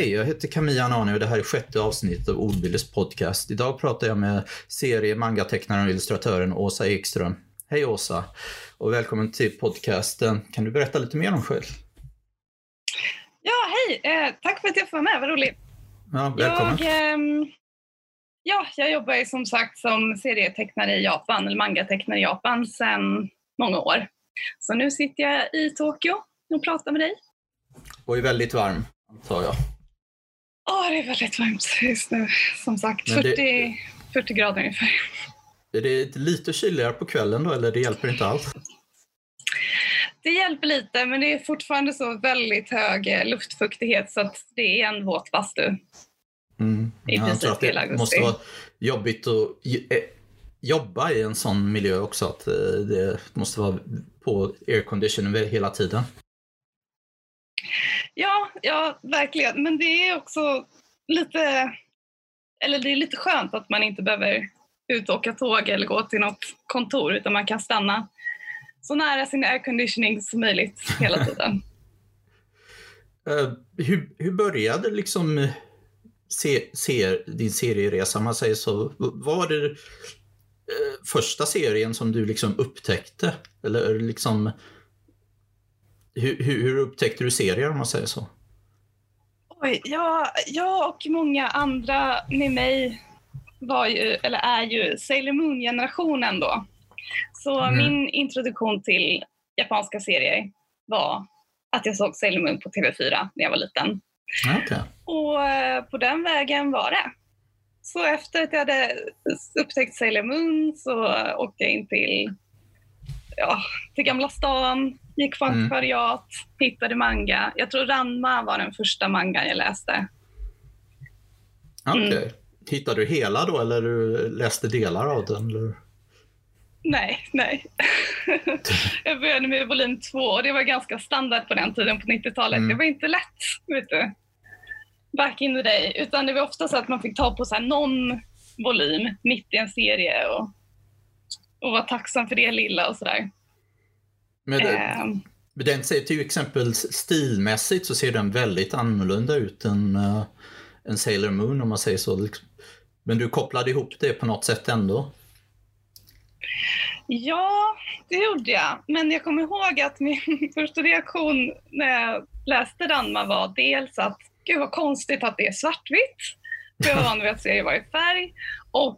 Hej, jag heter Camilla Anani och det här är sjätte avsnittet av Ordbilders podcast. Idag pratar jag med serie mangatecknaren och illustratören Åsa Ekström. Hej Åsa och välkommen till podcasten. Kan du berätta lite mer om dig själv? Ja, hej! Eh, tack för att jag får vara med, vad roligt. Ja, välkommen. Jag, ehm, ja, jag jobbar som sagt som serietecknare i Japan, eller mangatecknare i Japan sedan många år. Så nu sitter jag i Tokyo och pratar med dig. Och är väldigt varm, antar jag. Ja, det är väldigt varmt just nu. Som sagt, det- 40, 40 grader ungefär. Är det lite kyligare på kvällen då, eller det hjälper inte alls? Det hjälper lite, men det är fortfarande så väldigt hög eh, luftfuktighet så att det är en våt bastu. Mm. I jag princip tror att det måste vara jobbigt att eh, jobba i en sån miljö också, att eh, det måste vara på aircondition hela tiden. Ja, ja, verkligen. Men det är också lite, eller det är lite skönt att man inte behöver ut och åka tåg eller gå till något kontor utan man kan stanna så nära sin airconditioning som möjligt hela tiden. Eh, hur, hur började liksom se, se, din serieresa, man säger så? Var det eh, första serien som du liksom upptäckte? Eller liksom, hur, hur, upptäckte du serier om man säger så? Oj, jag, jag och många andra med mig var ju, eller är ju Sailor Moon-generationen då. Så Mm. min introduktion till japanska serier var att jag såg Sailor Moon på TV4 när jag var liten. Ja, Okej. Och eh, på den vägen var det. Så efter att jag hade upptäckt Sailor Moon så åkte jag in till, ja, till Gamla stan, gick på Mm. antikvariat, hittade manga. Jag tror Ranma var den första mangan jag läste. Okej. Mm. Hittade du hela då eller du läste delar av den? Eller? Nej, nej. jag började med volym två och det var ganska standard på den tiden på 90-talet. Mm. Det var inte lätt, vet du. Back in the day. Utan det var ofta så att man fick ta på så här någon volym mitt i en serie och, och vara tacksam för det lilla och sådär. Men det, Ehm, men den ser till exempel stilmässigt så ser den väldigt annorlunda ut än, uh, än Sailor Moon om man säger så. Liksom. Men du kopplade ihop det på något sätt ändå? ja, det gjorde jag. Men jag kommer ihåg att min första reaktion när jag läste Ranma var dels att gud vad konstigt att det är svartvitt. För jag var van vid att serier var i färg. Och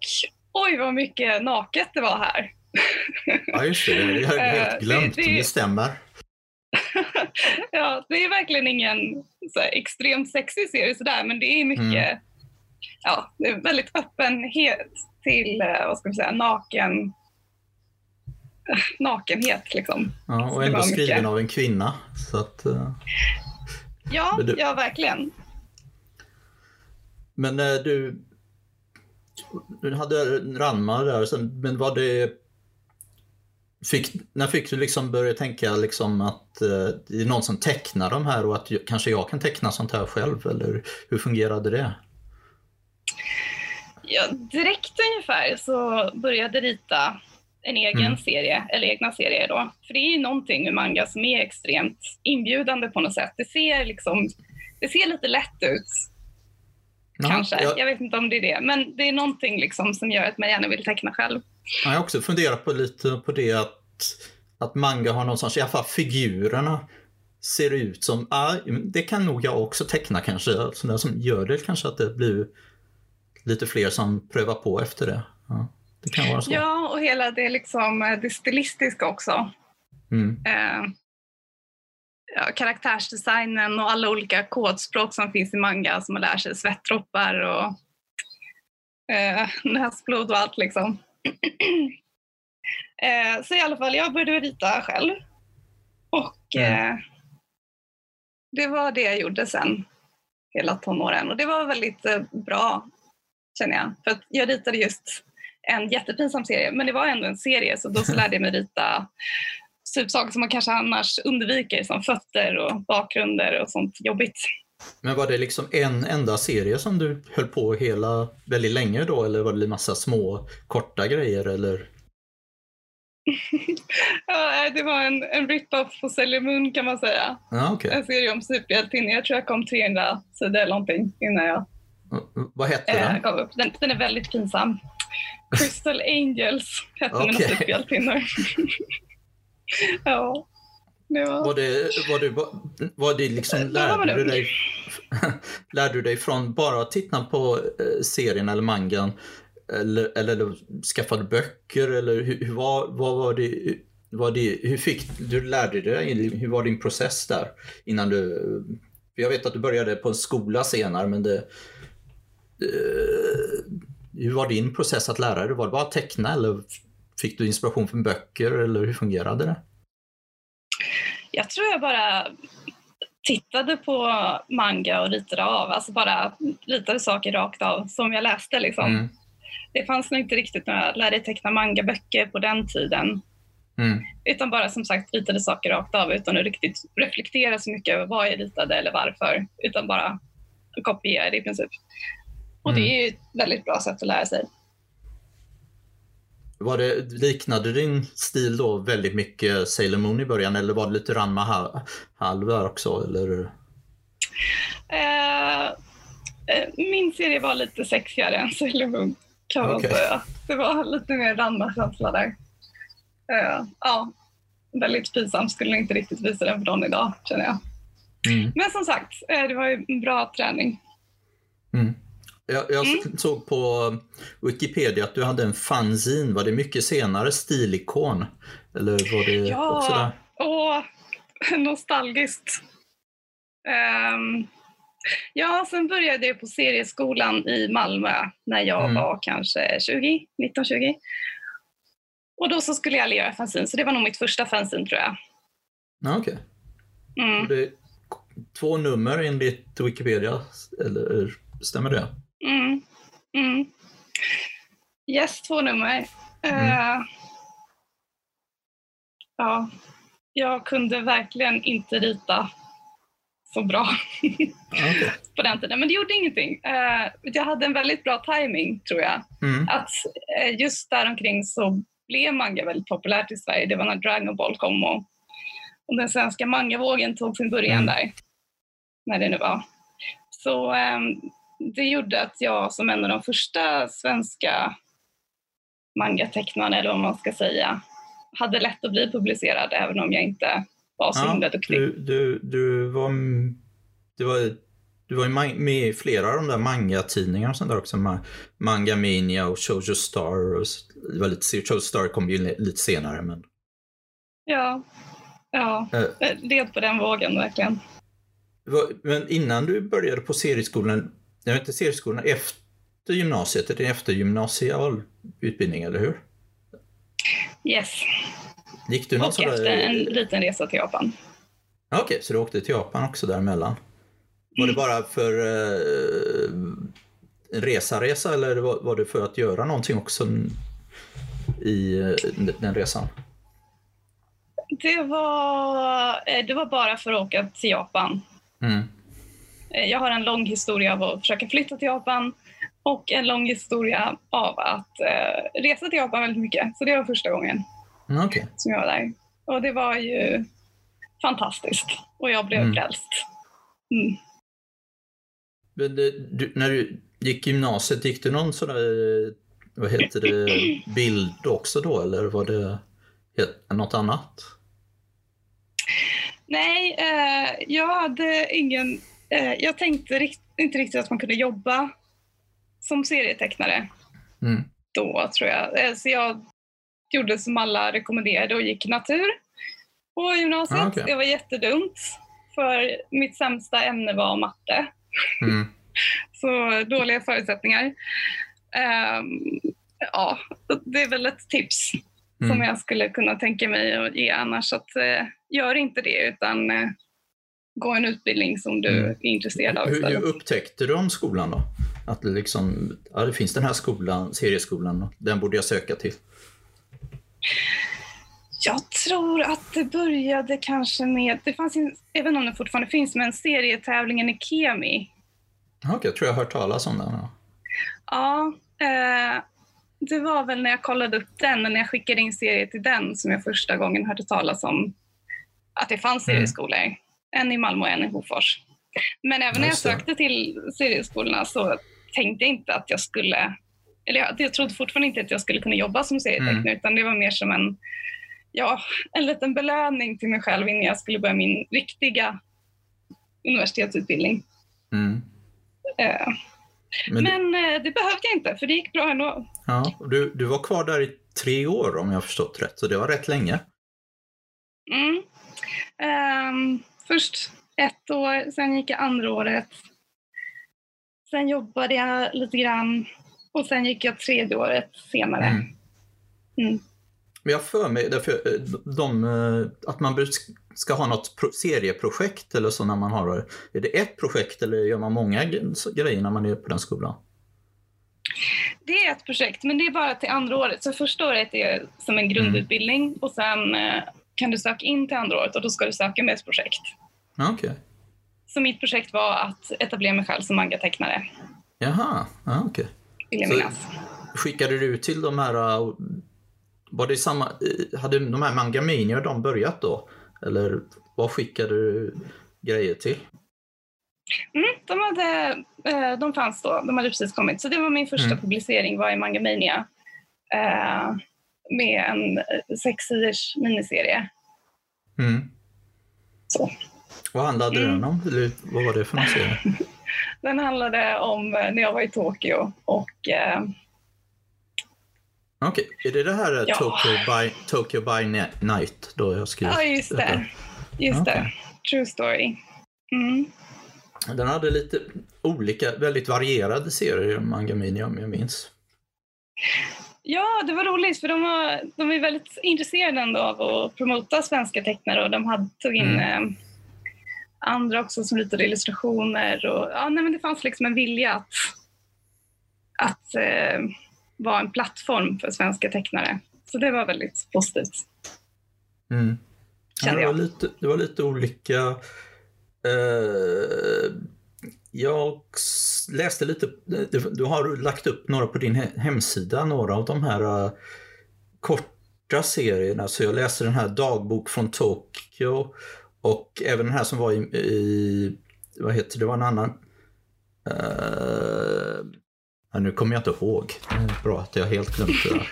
oj vad mycket naket det var här. Ja, just det. Det har jag Eh, helt glömt. det- Det, det- stämmer. ja, det är verkligen ingen så här, extremt sexig serie sådär, men det är mycket, Mm. ja, det är väldigt öppenhet till, eh, vad ska vi säga, naken, nakenhet liksom. Ja, och ändå skriven mycket. av en kvinna. Så att, eh, Ja, du- ja verkligen. Men du, du hade Ranma där, men var det... Fick, när fick du liksom börja tänka liksom att eh, det är någon som tecknar de här och att kanske jag kan teckna sånt här själv? Eller hur fungerade det? Ja, direkt ungefär så började jag rita en egen Mm. serie, eller egna serier då. För det är ju någonting med manga som är extremt inbjudande på något sätt. Det ser liksom, det ser lite lätt ut kanske. Jag, Jag vet inte om det är det. Men det är någonting liksom som gör att man gärna vill teckna själv. jag har också funderat på lite på det att, att manga har någon sorts, i alla fall figurerna ser ut som, ah, det kan nog jag också teckna kanske. Sådär som gör det kanske att det blir lite fler som prövar på efter det. Ja, det kan vara så. Ja, och hela det, liksom, eh, det stilistiska också. Mm. Eh, ja, karaktärsdesignen och alla olika kodspråk som finns i manga som man lär sig. Svettdroppar och eh, näsblod och allt liksom. eh, så i alla fall, jag började rita själv. Och Mm. eh, det var det jag gjorde sen hela tonåren. Och det var väldigt eh, bra, känner jag. För att jag ritade just en jättepinsam serie, men det var ändå en serie så då så lärde jag mig rita typ saker som man kanske annars undviker som fötter och bakgrunder och sånt jobbigt. Men var det liksom en enda serie som du höll på hela väldigt länge då eller var det massa små korta grejer eller? ja, det var en, en rip-off på Sailor Moon kan man säga. Ja, okay. En serie om superhjältinnor. Jag tror jag kom 300 sidor eller någonting innan jag Vad hette den? eh, gav upp. Den, den är väldigt pinsam. Crystal Angels hette mina Okej. superhjältinnor. ja. Det var... Var det, var det, var det liksom, man lärde du dig, lärde du dig från bara att titta på eh, serien eller mangan? Eller, eller skaffade böcker? Eller hur, hur, var, vad var det, var det, hur fick du lärde dig? Hur var din process där? Innan du, jag vet att du började på en skola senare, men det, eh, hur var din process att lära dig? Var det bara att teckna eller fick du inspiration från böcker eller hur fungerade det? Jag tror jag bara tittade på manga och ritade av. Alltså bara ritade saker rakt av som jag läste. Liksom. Mm. Det fanns nog inte riktigt några lär dig teckna mangaböcker på den tiden. Mm. Utan bara som sagt ritade saker rakt av utan att riktigt reflektera så mycket över vad jag ritade eller varför. Utan bara kopierade i princip. Och det är ju ett väldigt bra sätt att lära sig. Var det, liknade din stil då väldigt mycket Sailor Moon i början eller var det lite Ranma ha- halv där också? Eller? Eh, eh, min serie var lite sexigare än Sailor Moon kan man Okej. säga. Det var lite mer Ranma-känsla där. Eh, ja, väldigt pinsam. Skulle inte riktigt visa den för någon idag känner jag. Mm. Men som sagt, eh, det var ju en bra träning. Mm. Jag, jag Mm. såg på Wikipedia att du hade en fanzine. Var det mycket senare stilikon? Eller var det Ja. också där? Åh, nostalgiskt. Ehm, ja, sen började jag på serieskolan i Malmö när jag Mm. var kanske 20, 19-20. Och då så skulle jag göra fanzine, så det var nog mitt första fanzine tror jag. Ja, okej. Mm. Det är Två nummer enligt Wikipedia, eller stämmer det? Mm. Mm. Yes, två nummer. Eh, ja, jag kunde verkligen inte rita så bra Ja, okej. på den tiden, men det gjorde ingenting. Eh, jag hade en väldigt bra timing tror jag. Mm. Att eh, just däromkring så blev manga väldigt populärt i Sverige. Det var när Dragon Ball kom och, och den svenska mangavågen tog sin början Mm. där. När det nu var. Så ehm, det gjorde att jag som en av de första svenska mangatecknarna, eller vad man ska säga, hade lätt att bli publicerad även om jag inte var så himla duktig. du, du, du var, du var, du var med i flera av de där manga-tidningarna och sånt där också. Ma- Manga Mania och Shoujo Star. Och, det var lite, Shoujo Star kom ju li- lite senare. Men, Ja, ja. eh, jag led på den vågen verkligen. men innan du började på serieskolan, jag vet inte serieskolan, efter gymnasiet, är det efter gymnasial utbildning, eller hur? Yes. Gick du någon Och där- efter en liten resa till Japan. Ja, Okej, så du åkte till Japan också däremellan? Var det bara för eh, en resa-resa eller var, var det för att göra någonting också i eh, den resan? Det var, eh, det var bara för att åka till Japan. Mm. Eh, Jag har en lång historia av att försöka flytta till Japan och en lång historia av att eh, resa till Japan väldigt mycket. Så det var första gången Mm, Okej. som jag var där. Och det var ju fantastiskt. Och jag blev Mm. frälst. Mm. Det, du, när du gick gymnasiet, gick du någon sån där, vad heter det, bild också då eller var det något annat? Nej, eh, jag hade ingen... Eh, jag tänkte rikt, inte riktigt att man kunde jobba som serietecknare Mm. då, tror jag. Eh, så jag gjorde som alla rekommenderade och gick natur på gymnasiet. Ah, okej. Det var jättedumt, för mitt sämsta ämne var matte. Mm. Så dåliga förutsättningar. Ehm, ja, det är väl ett tips som Mm. jag skulle kunna tänka mig att ge annars. Att, eh, gör inte det utan eh, gå en utbildning som du Mm. är intresserad av Hur, istället. hur upptäckte du om skolan då? Att det liksom, ja det finns den här skolan, serieskolan, den borde jag söka till. Jag tror att det började kanske med, det fanns en, inte om det fortfarande finns, men serietävlingen i Kemi. Okej, jag tror jag har hört talas om den. Ja. Ja, eh, det var väl när jag kollade upp den, när jag skickade in serier till den som jag första gången hörde talas om att det fanns Mm. En i Malmö och en i Hofors. Men även när jag det. sökte till serieskolorna så tänkte jag inte att jag skulle, eller jag, jag trodde fortfarande inte att jag skulle kunna jobba som serietecknare Mm. utan det var mer som en, ja, en liten belöning till mig själv innan jag skulle börja min riktiga universitetsutbildning. Mm. Eh, Men, Men eh, det behövde jag inte för det gick bra ändå. ja, du, du var kvar där i tre år om jag har förstått rätt, så det var rätt länge. Mm. Ehm, först ett år, sen gick jag andra året. Sen jobbade jag lite grann och sen gick jag tredje året senare. Mm. Mm. Men jag för mig därför, de, eh, att man ska ha något pro- serieprojekt eller så när man har. Är det ett projekt eller gör man många grejer när man är på den skolan? Det är ett projekt, men det är bara till andra året. Så första året är som en grundutbildning och sen eh, kan du söka in till andra året och då ska du söka med ett projekt. Okej. Så mitt projekt var att etablera mig själv som mangatecknare, Jaha, ja, okej. Så- minnas. Skickade du till de här, eh, var det samma, eh, hade de här Mangamania de börjat då? Eller vad skickade du grejer till? Mm, de, hade, eh, de fanns då, de hade precis kommit. Så det var min första Mm. publicering, var i Mangamania. Med en sexsiders miniserie. Mm. Så. Vad handlade Mm. den om? Vad var det för någon serie? Den handlade om eh, när jag var i Tokyo och eh, Okej, är det det här eh, Ja. Tokyo, by, Tokyo by Ni- Night? Då jag skrivit ja, just det. Just det. Okej. True story. Mm. Den hade lite olika, väldigt varierade serier, Mangamini om jag minns. Ja, det var roligt för de var, de var väldigt intresserade ändå av att promota svenska tecknare och de hade, tog in Mm. eh, andra också som ritade illustrationer. Och, ja, nej, men det fanns liksom en vilja att, att eh, vara en plattform för svenska tecknare. Så det var väldigt positivt. Mm. Kände det, var jag. lite, det var lite olika. Eh, jag läste lite, du, har lagt upp några på din hemsida, några av de här äh, korta serierna. Så jag läste den här Dagbok från Tokyo och även den här som var i, i vad heter det, det var en annan. Äh, ja, nu kommer jag inte ihåg. Bra att jag helt glömt det där.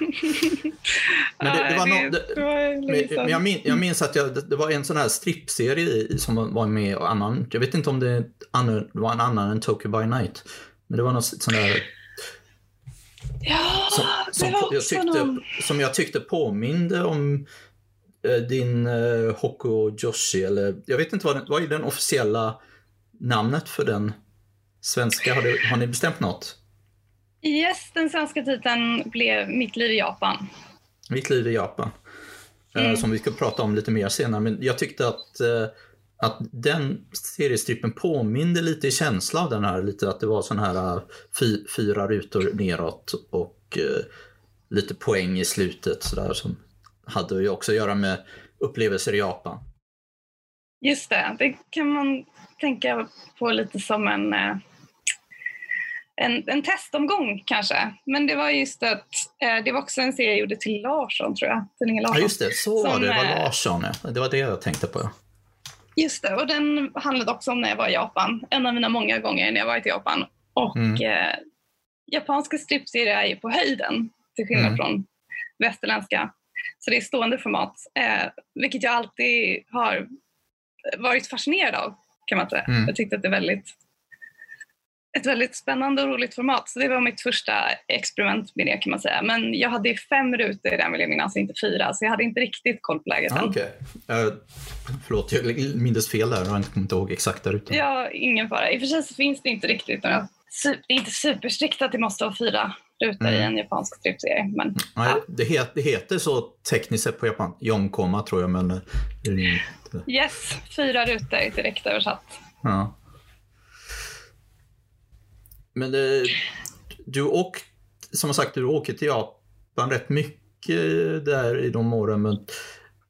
Men det- det var nå- det- Men, jag, min, jag minns att jag, det- var en sån här strippserie som var med och annan. Jag vet inte om det, var en annan än Tokyo by Night. Men det var någon sån där Ja, som, som, jag tyckte, någon... som jag tyckte påminde om eh, din eh, Hoko Joshi. Eller, jag vet inte vad, den, vad är den officiella namnet för den svenska? Har, det, har ni bestämt något? Yes, den svenska titeln blev Mitt liv i Japan. Mitt liv i Japan. Eh, Mm. Som vi ska prata om lite mer senare. Men jag tyckte att, eh, att den seriestrippen påminde lite i känsla av den här. Lite att det var sån här eh, fy, fyra rutor neråt och lite poäng i slutet. Så där, som hade ju också att göra med upplevelser i Japan. Just det, det kan man tänka på lite som en, en, en testomgång kanske. Men det var just att eh, det var också en serie jag gjorde till Larsson tror jag. Till Inge Ja Larsson. just det, så var det. Det var eh, Larsson ja. Det var det jag tänkte på. Just det, och den handlade också om när jag var i Japan. En av mina många gånger när jag varit i Japan. Och Mm. eh, japanska strippserier är ju på höjden till skillnad Mm. från västerländska. Så det är stående format, eh, vilket jag alltid har varit fascinerad av kan man säga. Mm. Jag tyckte att det är väldigt, ett väldigt spännande och roligt format. Så det var mitt första experiment med det kan man säga. Men jag hade fem rutor i den vill jag minnas, inte fyra. Så jag hade inte riktigt koll på läget Ja, än. Okej. Eh, förlåt, jag mindes fel där. Jag har inte kommit ihåg exakt där ute. Ja, ingen fara. I och för sig så finns det inte riktigt några... Det är inte superstrikt att det måste vara fyra rutor i Mm. en japansk strippserie. Men Nej, det, het, det heter så tekniskt sett på japan. Yonkoma tror jag, men... yes, fyra rutor direkt översatt. Ja. Men det, du åkt, som sagt, du åker till Japan rätt mycket där i de åren. Men,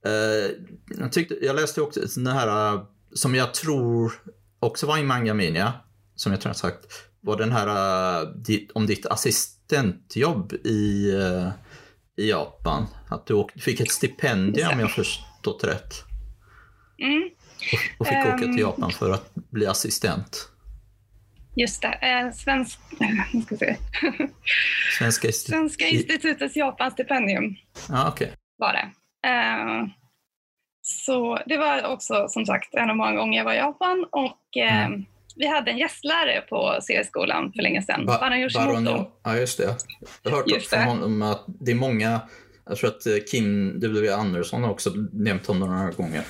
eh, jag, tyckte, jag läste också den här, eh, som jag tror också var i Mangamania, som jag tror jag sagt, var den här eh, om ditt assist, studentjobb i, eh, i Japan. Att du fick ett stipendium om jag förstått rätt. Mm, Och, och fick åka Ehm. till Japan för att bli assistent. Just det. Eh, svensk, ska se. Svenska esti- Svenska institutets Japanstipendium Ja, okej. var det. Eh, så det var också som sagt en av många gånger jag var i Japan och eh, Mm. vi hade en gästlärare på CS-skolan för länge sedan, Ba- Baron Yoshimoto. Baron- Ja, just det. Jag har hört Just från det. honom att det är många, jag tror att eh, Kim W. Andersson har också nämnt honom några gånger.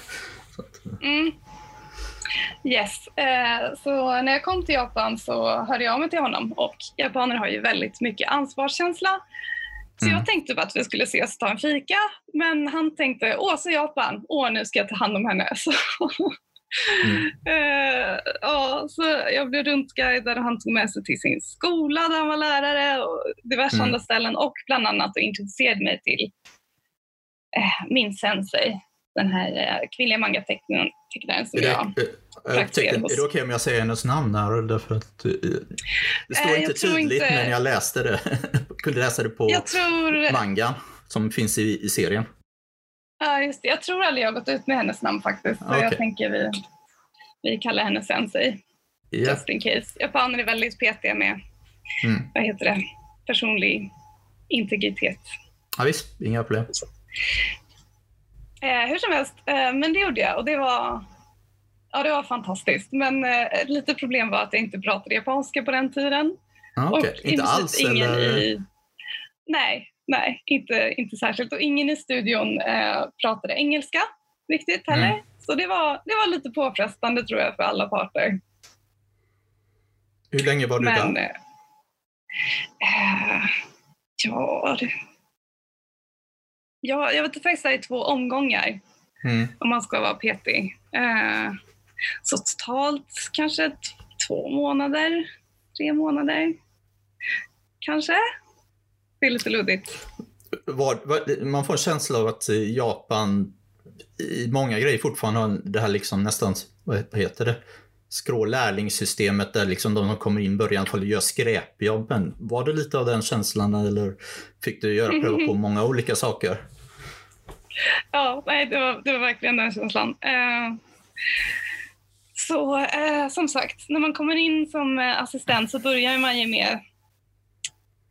Att, Mm. Yes, eh, så när jag kom till Japan så hörde jag av mig till honom och japaner har ju väldigt mycket ansvarskänsla. Så Mm. jag tänkte på att vi skulle ses och ta en fika, men han tänkte åh, så Japan, åh nu ska jag ta hand om henne. Så, Mm. eh, ja, så jag blev runtguidad och han tog med sig till sin skola där han var lärare och diverse Mm. andra ställen och bland annat och introducerade mig till eh, min sensei, den här eh, kvinnliga mangatecknaren som är det, jag praktiserar hos- är det okej om jag säger hennes namn här? Därför att, eh, det står jag inte tydligt, inte- men jag läste det. kunde läsa det på tror, mangan som finns i, i serien. ja, just det. jag tror aldrig jag har gått ut med hennes namn faktiskt. Så Okej. jag tänker vi, vi kallar henne sensei, Ja. just in case. Japaner är väldigt petiga med, Mm. vad heter det, personlig integritet. ja, visst, inga problem. Eh, hur som helst, eh, men det gjorde jag och det var, ja, det var fantastiskt. Men eh, ett litet problem var att jag inte pratade japanska på den tiden. Ja, Och okej. i Inte alls ingen eller? I, nej, nej inte, inte särskilt. Och ingen i studion eh, pratade engelska riktigt heller. Mm. Så det var, det var lite påfrestande tror jag för alla parter. Hur länge var du Men där? eh, eh, ja, det, ja, jag var där i två omgångar Mm. om man ska vara petig. Eh, så totalt kanske två månader, tre månader kanske. Det är lite luddigt. Var, var, man får en känsla av att eh, Japan i många grejer fortfarande har det här liksom nästan, vad heter det, skrå lärlingssystemet där liksom de kommer in i början och gör skräpjobben. Var det lite av den känslan eller fick du göra pröva på många olika saker? Ja, nej, det, var, det var verkligen den känslan. Eh, så eh, som sagt, när man kommer in som eh, assistent så börjar man ju med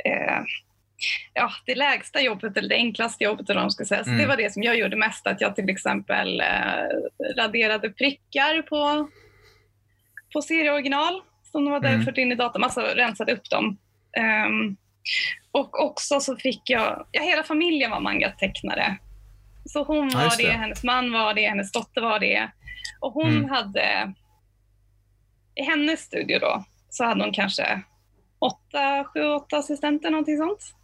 eh, ja, det lägsta jobbet eller det enklaste jobbet. Eller vad man ska säga. Så Mm. Det var det som jag gjorde mest, att jag till exempel eh, raderade prickar på, på serieoriginal som de hade Mm. fört in i datorn, alltså rensade upp dem. Ehm, och också så fick jag, ja hela familjen var mangatecknare. Så hon var det. det. hennes man var det, hennes dotter var det. Och hon Mm. hade, i hennes studio då, så hade hon kanske åtta, sju, åtta assistenter, någonting sånt.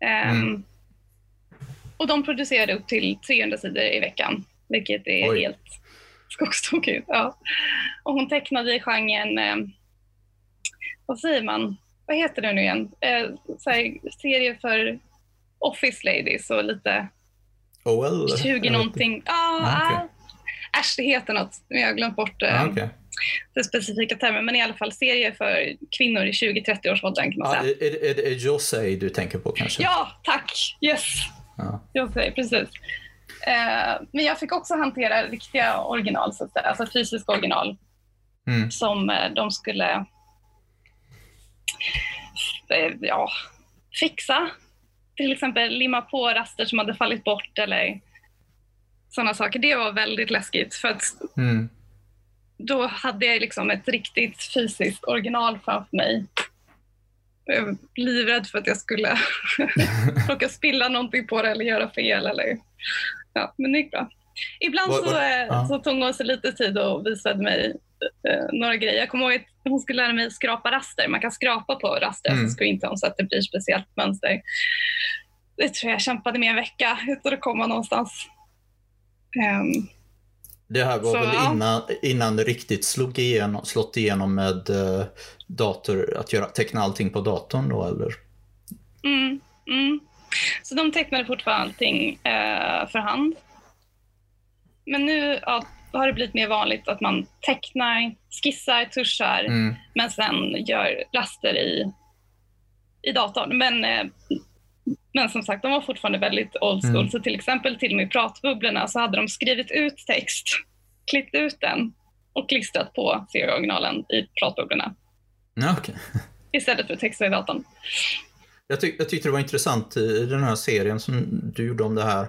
Ehm, Mm. Och de producerade upp till 300 sidor i veckan, vilket är Oj. helt skogstokigt. Ja. Och hon tecknade i genren, eh, vad säger man, vad heter det nu igen? Eh, så här, serie för office ladies och lite OL? eller? 20 Jag vet någonting. Ja, Ah, ah, Äsch, det heter något. Men jag har glömt bort eh, Ah, okej. den specifika termen. Men i alla fall serier för kvinnor i 20-30-årsåldern kan man ah, säga. är, är, är det Josei du tänker på kanske? Ja, tack! Yes! Ja. Säger precis. Eh, men jag fick också hantera riktiga original, så att säga, alltså fysiska original Mm. som eh, de skulle eh, ja, fixa. Till exempel limma på raster som hade fallit bort eller sådana saker. Det var väldigt läskigt för att Mm. då hade jag liksom ett riktigt fysiskt original framför mig. Jag var livrädd för att jag skulle råka spilla någonting på det eller göra fel. Eller... Ja, men det gick bra. Ibland så, eh, ja. så tog hon sig lite tid och visade mig eh, några grejer. Jag kommer ihåg att hon skulle lära mig skrapa raster. Man kan skrapa på raster, Mm. så ska inte hon så att det blir speciellt mönster. Det tror jag kämpade med en vecka utan att komma någonstans. Ehm, Det här var Så, väl innan, innan det riktigt slog igenom, slått igenom med eh, dator, att göra, teckna allting på datorn då eller? Mm, mm. Så de tecknade fortfarande allting eh, för hand. Men nu ja, har det blivit mer vanligt att man tecknar, skissar, tuschar, Mm. men sen gör raster i i datorn. Men, eh, men som sagt, de var fortfarande väldigt old school. Mm. Så till exempel till och med i pratbubblorna så hade de skrivit ut text, klippt ut den och klistrat på serieoriginalen i pratbubblorna okej. istället för texten i datorn. Jag, tyck, jag tyckte det var intressant i den här serien som du gjorde om det här.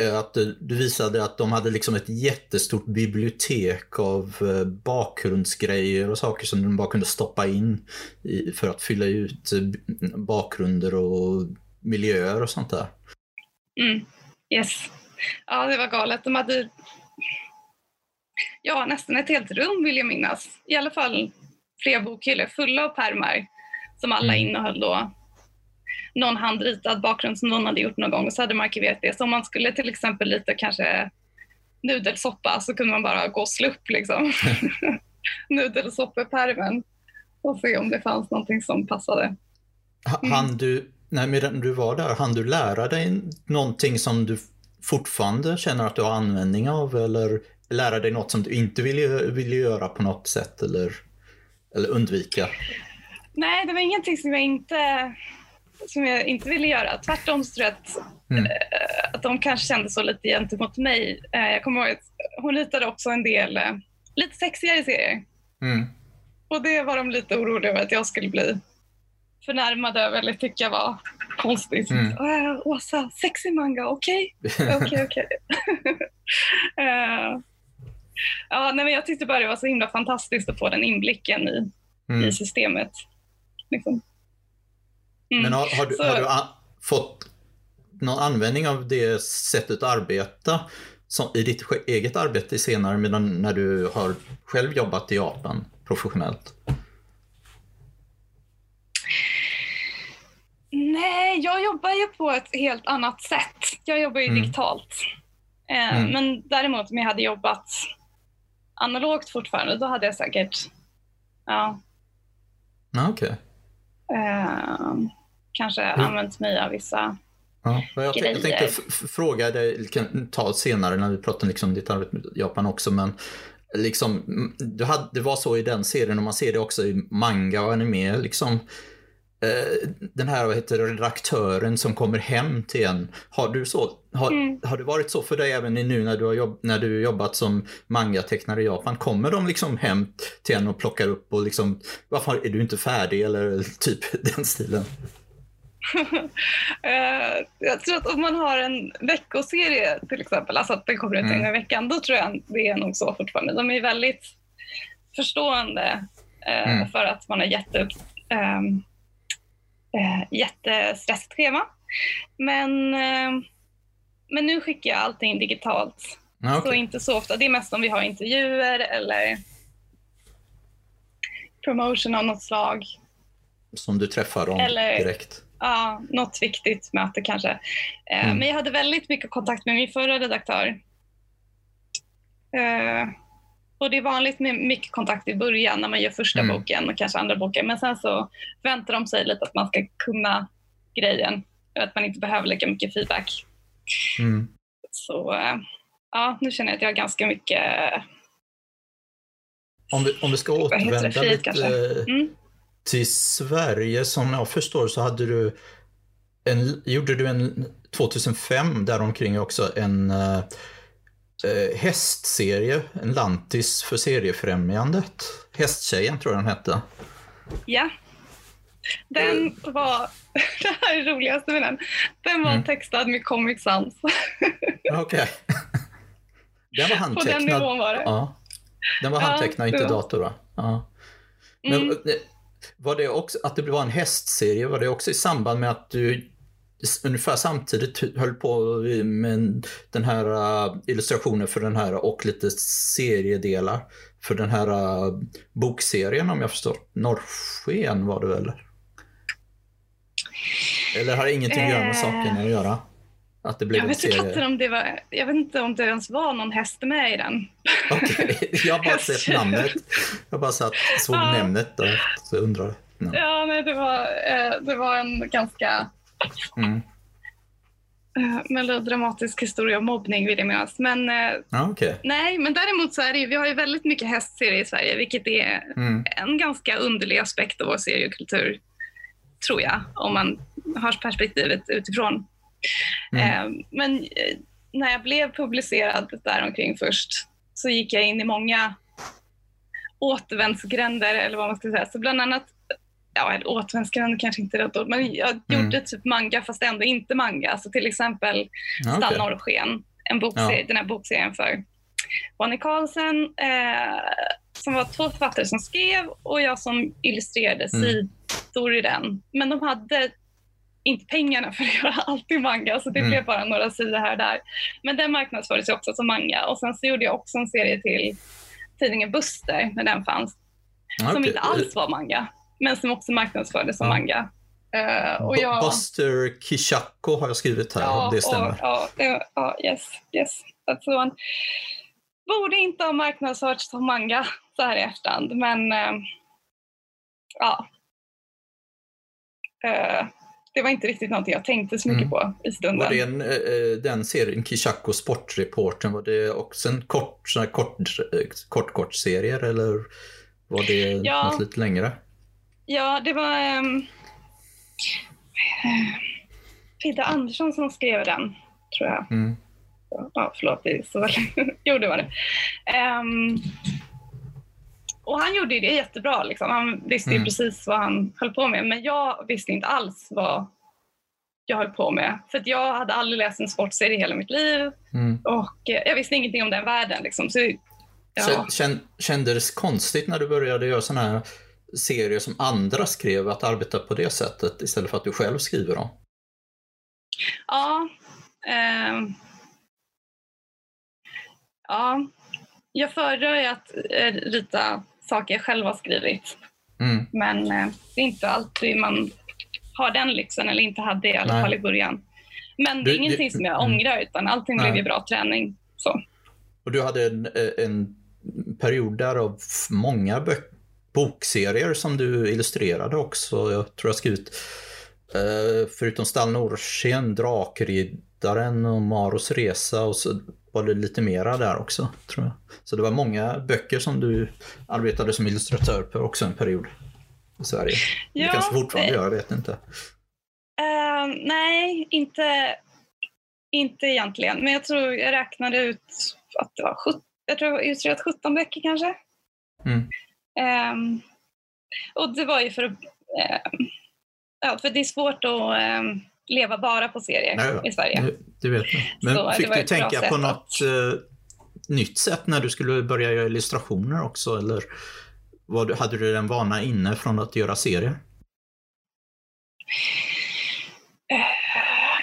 eh, Att du, du visade att de hade liksom ett jättestort bibliotek av eh, bakgrundsgrejer och saker som de bara kunde stoppa in i, för att fylla ut eh, bakgrunder och miljöer och sånt där. Mm. Yes. Ja, det var galet. De hade ja, nästan ett helt rum vill jag minnas. I alla fall flera bokhyllor fulla av pärmar som alla Mm. innehöll då någon handritad bakgrund som någon hade gjort någon gång och så hade man arkiverat det. Så om man skulle till exempel lite kanske nudelsoppa så kunde man bara gå och slå upp liksom nudelsoppepärmen och se om det fanns någonting som passade. Mm. Han du, nej, medan du var där, han du lära dig någonting som du fortfarande känner att du har användning av eller lära dig något som du inte vill, gö- vill göra på något sätt eller, eller undvika? Nej, det var ingenting som jag inte, som jag inte ville göra. Tvärtom så tror jag att, Mm. eh, att de kanske kände så lite gentemot mig. Eh, jag kommer ihåg att hon ritade också en del eh, lite sexigare serier. Mm. Och det var de lite oroliga över att jag skulle bli förnärmad över eller tycka var konstigt. Mm. Äh, Åsa, sexig manga, okej? Okej, okej. Eh, Ja, nej, men jag tyckte bara det var så himla fantastiskt att få den inblicken i, Mm. i systemet. Liksom. Mm. Men har, har du, Så- har du fått någon användning av det sättet att arbeta som, i ditt eget arbete senare medan när du har själv jobbat i Japan professionellt? Nej, jag jobbar ju på ett helt annat sätt. Jag jobbar ju Mm. digitalt. Eh, Mm. Men däremot om jag hade jobbat analogt fortfarande, då hade jag säkert ja, okej. eh, kanske Mm. använt mig av vissa... Ja, jag, tänkte- jag tänkte Grejer. fråga dig, kan ta senare när vi pratar liksom om ditt arbete med Japan också, men liksom, mm, du hade, det var så i den serien och man ser det också i manga och anime, liksom den här vad heter redaktören som kommer hem till en. Har, du så, har, Mm. har det varit så för dig även nu när du har jobb, när du jobbat som mangatecknare i Japan? Kommer de liksom hem till en och plockar upp och liksom, varför är du inte färdig eller typ den stilen? Eh, jag tror att om man har en veckoserie till exempel, alltså att den kommer ut en Mm. gång i veckan, då tror jag det är nog så fortfarande. De är väldigt förstående eh, Mm. för att man har gett upp um, uh, jättestressigt schema. Men, eh, men nu skickar jag allting digitalt. Ja, Så inte så ofta. Det är mest om vi har intervjuer eller promotion av något slag. Som du träffar dem Eller- direkt. Ja, något viktigt möte kanske. Eh, Mm. Men jag hade väldigt mycket kontakt med min förra redaktör. Eh, och det är vanligt med mycket kontakt i början när man gör första Mm. boken och kanske andra boken. Men sen så väntar de sig lite att man ska kunna grejen. Att man inte behöver lika mycket feedback. Mm. Så eh, ja, nu känner jag att jag har ganska mycket... Om vi, om vi ska det? återvända Frihet lite eh, Mm. till Sverige, som jag förstår så hade du en, gjorde du en 2005 däromkring också en eh, eh, hästserie, en lantis för seriefrämjandet. Hästtjejen tror jag den hette. Ja. Den var... det här är det roligaste med den. Den var Mm. textad med Comic Sans. Okej. Den var På den handtecknad. nivån var det. Ja. Den var Ja, handtecknad, det inte var- dator va? Ja. Men Mm. eh, var det också, att det var en hästserie, var det också i samband med att du ungefär samtidigt höll på med den här uh, illustrationen för den här och lite seriedelar för den här uh, bokserien om jag förstår. Norrsken var det väl? Eller har det ingenting att göra med Eh, saken att göra? Att det blev Jag vet, inte om det var, jag vet inte om det ens var någon häst med i den. Okej, jag har bara sett namnet. Jag har bara satt, såg Ja. nämnet och så undrar. Ja. Ja, nej, det, var, eh, det var en ganska Mm. eh, melodramatisk historia om mobbning vill jag minnas. Men eh, Ja, okej. nej, men däremot så är det ju, vi har ju väldigt mycket hästserier i Sverige, vilket är Mm. en ganska underlig aspekt av vår seriekultur. tror jag, om man har perspektivet utifrån. Mm. Eh, men eh, när jag blev publicerad däromkring först så gick jag in i många återvändsgränder eller vad man ska säga. Så bland annat, ja återvändsgränder kanske inte är rätt ord, men jag mm. gjorde typ manga fast ändå inte manga. Så till exempel okay. Stan Norrsken, en bokserie, ja. den här bokserien för Bonnie Carlsen, eh, som var två författare som skrev och jag som illustrerade mm. sidor i den. Men de hade inte pengarna för att göra allt i manga, så det mm. blev bara några sidor här och där. Men den marknadsfördes också som manga och sen så gjorde jag också en serie till tidningen Buster när den fanns, okay. som inte alls var manga, men som också marknadsfördes som manga. Uh, och jag... Buster Kishako har jag skrivit här, ja, om det stämmer. Ja, ja, yes, yes, the one. Borde inte ha marknadsförts som manga så här i efterhand, men uh, ja. Uh, det var inte riktigt någonting jag tänkte så mycket mm. på i stunden. Var det en, den serien, Kishako Sportreporten, var det också en kort, sån kort, kort, kort serier eller var det ja. något lite längre? Ja, det var um, Peter Andersson som skrev den, tror jag. Mm. Ja, förlåt, det är så Jo, det var det. Um, och han gjorde det jättebra. Liksom. Han visste mm. precis vad han höll på med. Men jag visste inte alls vad jag höll på med. För jag hade aldrig läst en sportserie i hela mitt liv. Mm. Och eh, jag visste ingenting om den världen. Liksom. Så, ja. Kändes det konstigt när du började göra sådana här serier som andra skrev, att arbeta på det sättet istället för att du själv skriver dem? Ja. Eh, ja. Jag föredrar ju att eh, rita saker jag själv har skrivit. Mm. Men eh, det är inte alltid man har den lyxen, eller inte hade det i alla Nej. fall i början. Men det är du, ingenting du, som jag mm. ångrar, utan allting Nej. blev ju bra träning. Så. Och du hade en, en period där av många bokserier som du illustrerade också. Jag tror jag skrivit, eh, förutom Stall Norrsken, Drakriddaren och Maros resa och så var det lite mera där också, tror jag. Så det var många böcker som du arbetade som illustratör på också en period i Sverige. Ja, det kanske fortfarande gör, jag vet inte. Uh, nej, inte, inte egentligen. Men jag tror jag räknade ut att det var 17, jag tror jag illustrerat 17 böcker kanske. Mm. Um, och det var ju för att, um, ja, för det är svårt att um, leva bara på serier Nej, i Sverige. Det, vet jag. Men så fick du tänka på något att... uh, nytt sätt när du skulle börja göra illustrationer också? Eller vad, hade du den vana inne från att göra serier? Eh,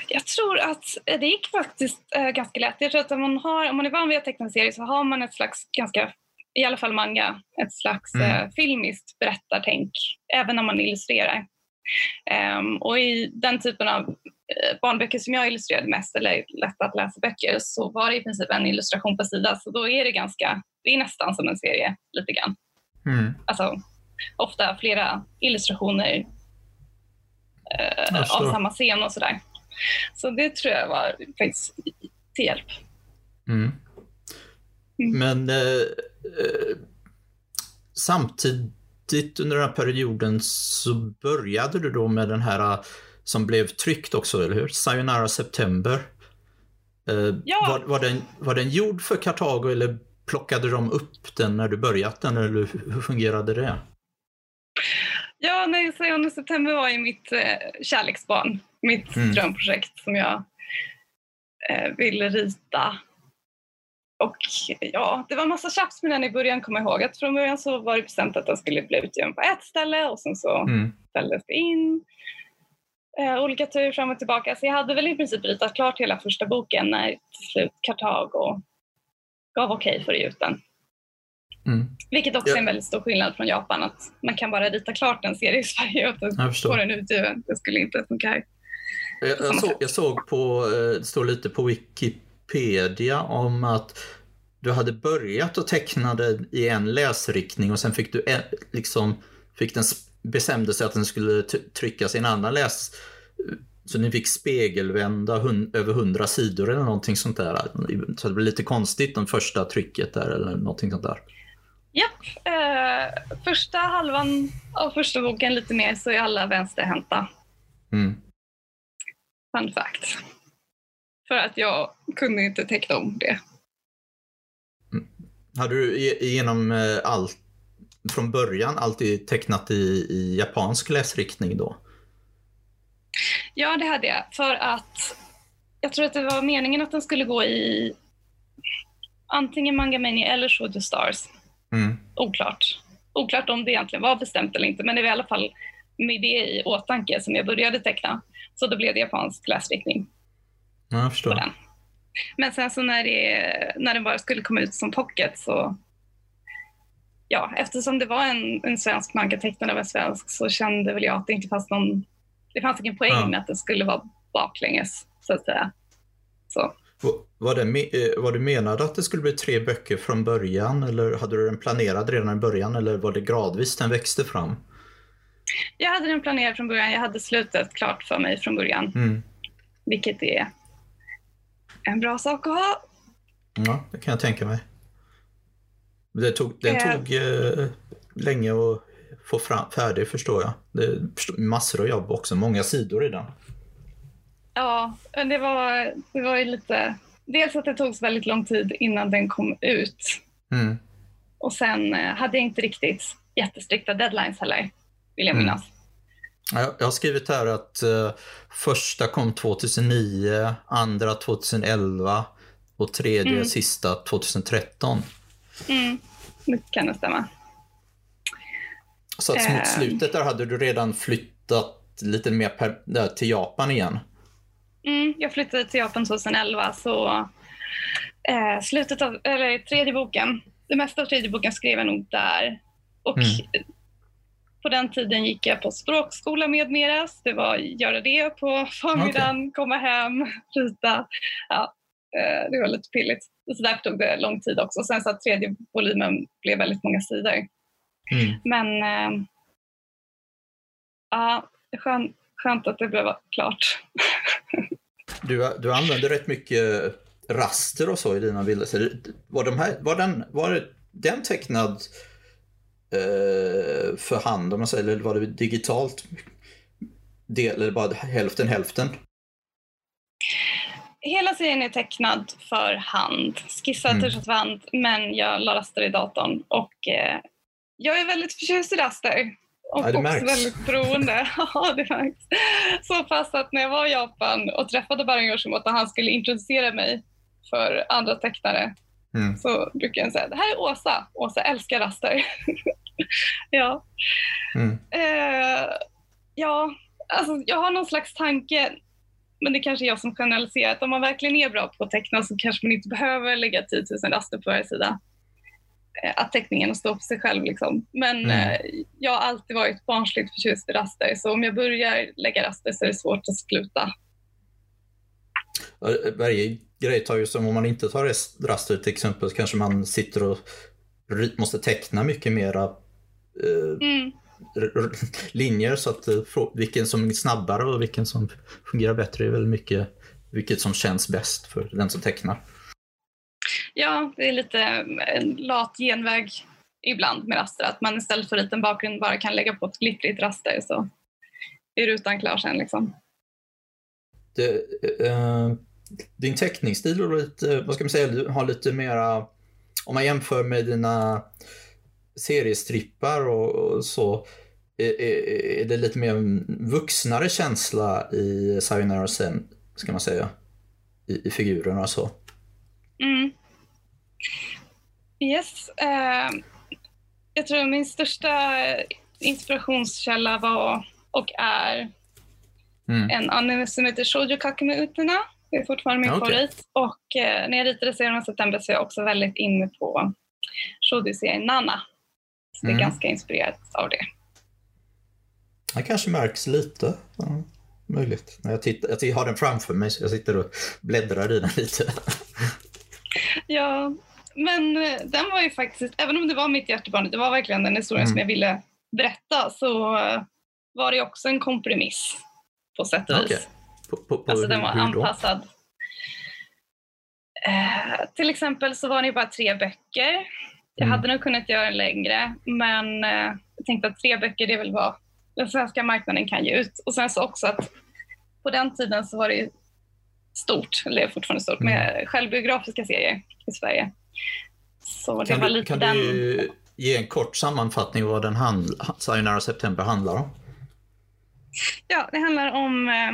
jag tror att det gick faktiskt uh, ganska lätt. Jag tror att om man, har, om man är van vid att teckna serier så har man ett slags ganska i alla fall manga, ett slags mm. uh, filmiskt berättartänk, även när man illustrerar. Um, och i den typen av uh, barnböcker som jag illustrerade mest, eller lätta att läsa böcker, så var det i princip en illustration per sida. Så då är det ganska, det är nästan som en serie lite grann. Mm. Alltså, ofta flera illustrationer uh, av samma scen och sådär. Så det tror jag var faktiskt till hjälp. Mm. Mm. Men eh, eh, samtidigt under den här perioden så började du då med den här eh, som blev tryckt också, eller hur? Sayonara September. Eh, ja. var, var, den, var den gjord för Kartago eller plockade de upp den när du börjat den eller hur fungerade det? Ja, nej, Sayonara September var ju mitt eh, kärleksbarn, mitt mm. drömprojekt som jag eh, ville rita och ja, det var massa tjafs med den i början, kommer jag ihåg. Att från början så var det bestämt att den skulle bli utgiven på ett ställe och sen så mm. ställdes det in. Eh, olika turer fram och tillbaka. Så jag hade väl i princip ritat klart hela första boken när till slut Kartago gav okej okay för att ge ut den. Mm. Vilket också ja. är en väldigt stor skillnad från Japan, att man kan bara rita klart en serie i Sverige och få den utgiven. Det skulle inte funka här. Jag, jag, såg, jag såg på, eh, det står lite på Wikipedia Wikipedia om att du hade börjat att teckna det i en läsriktning och sen fick du en, liksom, fick den bestämde sig att den skulle tryckas i en annan läs... Så ni fick spegelvända hund, över hundra sidor eller någonting sånt där. Så det blev lite konstigt, det första trycket där eller någonting sånt där. Japp. Eh, första halvan av första boken lite mer så är alla vänsterhänta. Mm. Fun fact. För att jag kunde inte teckna om det. Hade du genom eh, allt från början alltid tecknat i, i japansk läsriktning då? Ja, det hade jag. För att jag tror att det var meningen att den skulle gå i antingen Manga Mania eller Shoujo Stars. Mm. Oklart. Oklart om det egentligen var bestämt eller inte, men det var i alla fall med det i åtanke som jag började teckna. Så då blev det japansk läsriktning Ja, jag förstår. Men sen så när, det, när den bara skulle komma ut som pocket så Ja, eftersom det var en, en svensk manga tecknad av en svensk så kände väl jag att det inte fanns någon Det fanns ingen poäng Ja. med att det skulle vara baklänges, så att säga. Så. Va- Var det, eh, var det menade att det skulle bli tre böcker från början eller hade du den planerad redan i början eller var det gradvis den växte fram? Jag hade den planerad från början. Jag hade slutet klart för mig från början, Mm. vilket är en bra sak att ha. Ja, det kan jag tänka mig. Det tog, den Eh. tog eh, länge att få fram, färdig förstår jag. Det massor av jobb också, många sidor i den. Ja, men det var, det var ju lite... Dels att det tog väldigt lång tid innan den kom ut. Mm. Och sen eh, hade jag inte riktigt jättestrikta deadlines heller, vill jag Mm. minnas. Ja, Jag har skrivit här att eh, första kom 2009, andra 2011 och tredje Mm. sista 2013. Mm, det kan det stämma. Så att Eh. mot slutet där hade du redan flyttat lite mer per, där, till Japan igen. Mm, jag flyttade till Japan 2011, så eh, slutet av, eller tredje boken, det mesta av tredje boken skrev jag nog där. Och Mm. På den tiden gick jag på språkskola med meras. Det var göra det på förmiddagen, komma hem, rita. Ja, eh, det var lite pilligt. Så därför tog det lång tid också. Sen så att tredje volymen blev väldigt många sidor. Mm. Men eh, ja, skön, skönt att det blev klart. Du, du använder rätt mycket raster och så i dina bilder. Så var, de här, var, den, var den tecknad eh, för hand, om man säger, eller var det digitalt? Del, eller bara hälften hälften? Hela serien är tecknad för hand, skissad Mm. för hand, men jag la raster i datorn. Och eh, jag är väldigt förtjust i raster. Och Ja, det också märks. väldigt beroende. ja, det märks. Så pass att när jag var i Japan och träffade Baron Yoshimoto han skulle introducera mig för andra tecknare Mm. så brukar jag säga det här är Åsa. Åsa älskar raster. ja. Mm. Eh, ja, alltså jag har någon slags tanke, men det kanske är jag som generaliserar, att om man verkligen är bra på att teckna så kanske man inte behöver lägga 10 000 raster på varje sida. Eh, att teckningen står för sig själv. Liksom. Men Mm. eh, jag har alltid varit barnsligt förtjust i raster, så om jag börjar lägga raster så är det svårt att sluta. Varje grej som om man inte tar raster till exempel så kanske man sitter och måste teckna mycket mera eh, Mm. linjer så att eh, vilken som är snabbare och vilken som fungerar bättre är väl mycket vilket som känns bäst för den som tecknar. Ja, det är lite eh, en lat genväg ibland med raster. Att man istället för en liten bakgrund bara kan lägga på ett glittrigt raster så är rutan klar sen. Liksom. Det, eh, din teckningsstil är lite, vad ska man säga, har lite mera, om man jämför med dina seriestrippar och, och så, är, är, det lite mer vuxnare känsla i Sayonara Sen, ska man säga, i, i figurerna och så. Mm. Yes. Eh, jag tror min största inspirationskälla var och är Mm. en anime som heter Shoujo Kakeme Utena. Det är fortfarande min Okej. favorit. Och eh, när jag ritade serien i september så är jag också väldigt inne på Shoujo-serien Nana. Så det är Mm. ganska inspirerat av det. Det kanske märks lite. Ja, möjligt. Jag, tittar, jag har den framför mig så jag sitter och bläddrar i den lite. Ja, men eh, den var ju faktiskt, även om det var mitt hjärtebarn, det var verkligen den historien Mm. som jag ville berätta, så eh, var det också en kompromiss på sätt och vis. På, på, på Alltså den var anpassad. Eh, till exempel så var det ju bara tre böcker. Jag Mm. hade nog kunnat göra den längre, men eh, jag tänkte att tre böcker det är väl vad den svenska marknaden kan ge ut. Och sen så också att på den tiden så var det ju stort, eller är fortfarande stort, med självbiografiska serier i Sverige. Så det Kan, var du, lite kan den... du ge en kort sammanfattning vad den handl- Sayonara September handlar om? Ja, det handlar om eh,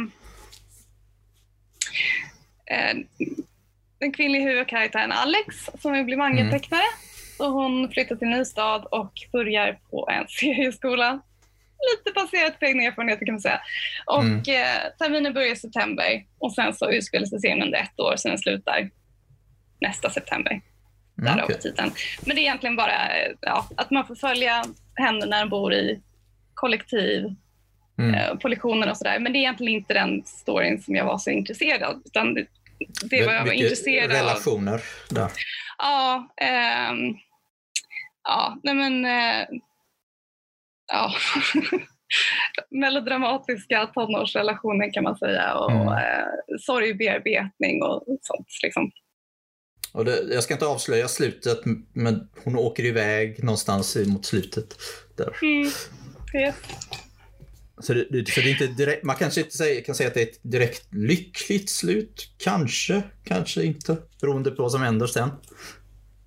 den kvinnliga huvudkaraktären Alex som vill bli mangatecknare. Och hon flyttar till en ny stad och börjar på en serieskola. Lite baserat på egna erfarenheter kan man säga. Och Mm. eh, terminen börjar i september och sen så utspelar sig serien under ett år, sen den slutar nästa september. Därav Mm, okej. titeln. Men det är egentligen bara eh, ja, att man får följa henne när de bor i kollektiv Mm. eh, på lektioner och sådär. Men det är egentligen inte den storyn som jag var så intresserad av. Utan det, det var jag var intresserad av. relationer där. Ja, ehm, ja, nej men... Eh, ja. Melodramatiska tonårsrelationer kan man säga och Mm. eh, sorgbearbetning och sånt. Liksom. Och det, jag ska inte avslöja slutet, men hon åker iväg någonstans mot slutet. Där. Mm. Yes. Så, det, det, så det är inte direkt, man kanske inte säger, kan säga att det är ett direkt lyckligt slut. Kanske, kanske inte. Beroende på vad som händer sen.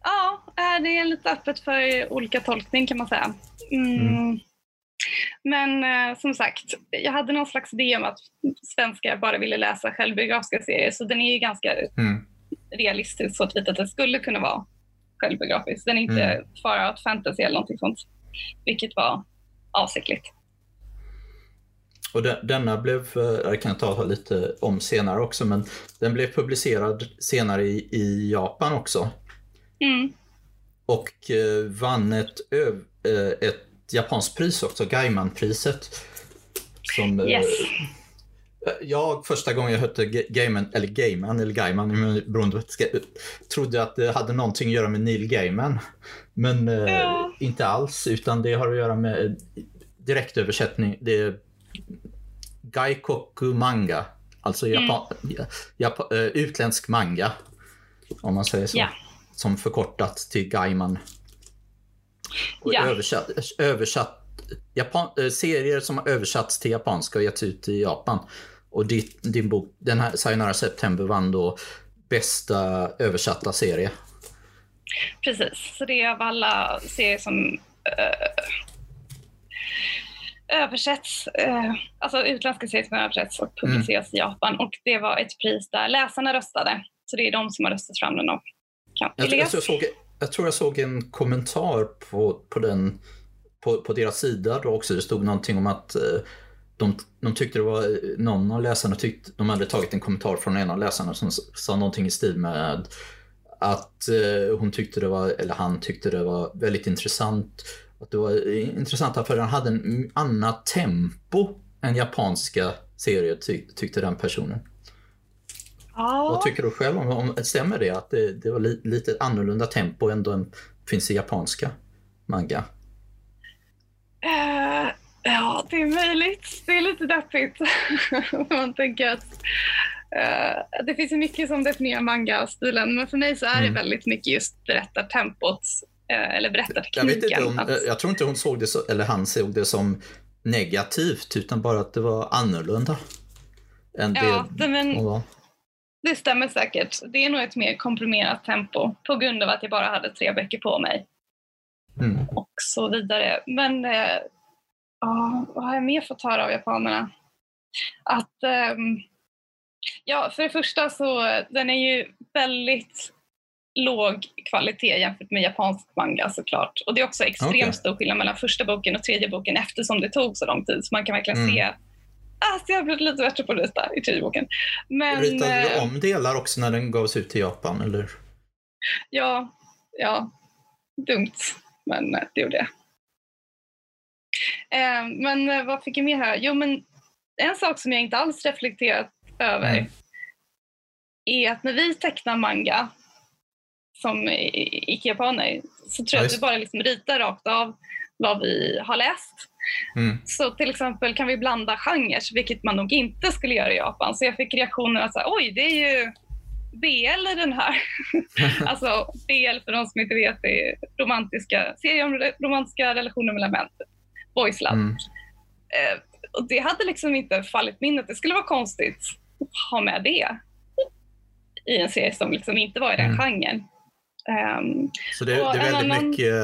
Ja, eh, det är lite öppet för olika tolkning kan man säga. Mm. Mm. Men eh, som sagt, jag hade någon slags idé om att svenskar bara ville läsa självbiografiska serier, så den är ju ganska Mm. realistisk så att att det skulle kunna vara självbiografisk. Den är inte Mm. far out fantasy eller någonting sånt, vilket var avsiktligt. Och de, denna blev, eh, det kan jag ta lite om senare också, men den blev publicerad senare i, i Japan också. Mm. Och eh, vann ett, eh, ett japanskt pris också, Gaiman-priset. Som, Yes. Jag första gången jag hörde Ga- Gaiman, eller Gaiman, eller Gaiman, beroende trodde att det hade någonting att göra med Neil Gaiman. Men Ja. inte alls, utan det har att göra med direktöversättning. Det Gaikoku manga, alltså Mm. Japan, Japa, eh, utländsk manga. Om man säger så. Ja. Som förkortat till Gaiman. Och Ja. översatt, översatt Japan, eh, serier som har översatts till japanska och getts ut i Japan. Och ditt, din bok, den här Sayonara September vann då bästa översatta serie. Precis, så det är av alla serier som eh, översätts, eh, alltså utländska som översätts och publiceras i Japan. Och det var ett pris där läsarna röstade. Så det är de som har röstat fram den och kan Jag, tilläggas. jag, såg, jag tror jag såg en kommentar på, på, den, på, på deras sida då också. Det stod någonting om att eh, de, de tyckte det var, någon av läsarna tyckte, de hade tagit en kommentar från en av läsarna som sa någonting i stil med att eh, hon tyckte det var, eller han tyckte det var väldigt intressant. Att det var intressant för den hade en annat tempo än japanska serier ty, tyckte den personen. Ja, Vad tycker du själv om, om stämmer det att det, det var li, lite annorlunda tempo än finns i japanska manga? eh, ja, det är möjligt. Det är lite deppigt. Man tänker att eh, det finns mycket som definierar manga-stilen, men för mig så är det Mm. väldigt mycket just berättartempot, eh, eller Jag vet berättartekniken. inte om, att- jag tror inte hon såg det så, eller han såg det som negativt utan bara att det var annorlunda. Än Ja, det men- hon var. Det stämmer säkert. Det är nog ett mer komprimerat tempo på grund av att jag bara hade tre böcker på mig Mm. och så vidare. Men eh, ja, vad har jag mer fått höra av japanerna? Att, ehm, ja, för det första så eh, den är ju väldigt låg kvalitet jämfört med japansk manga såklart. Och det är också extremt Okej. stor skillnad mellan första boken och tredje boken eftersom det tog så lång tid. Så man kan verkligen Mm. se att jag har blivit lite bättre på att rita i tredje boken. Men, Ritade du eh, om delar också när den gavs ut till Japan? Eller? Ja, ja. Dumt, men eh, det gjorde jag. Eh, men vad fick jag mer här? Jo, men en sak som jag inte alls reflekterat över Mm. är att när vi tecknar manga som i- icke-japaner så tror Ja, jag att vi bara liksom ritar rakt av vad vi har läst. Mm. Så till exempel kan vi blanda genrer, vilket man nog inte skulle göra i Japan. Så jag fick reaktioner att säga, oj, det är ju BL i den här. alltså BL för de som inte vet är romantiska, serier om romantiska relationer mellan män. Boys love. Mm. Eh, och det hade liksom inte fallit min att det skulle vara konstigt att ha med det i en serie som liksom inte var i den mm. genren. Um, så det, det är väldigt annan... mycket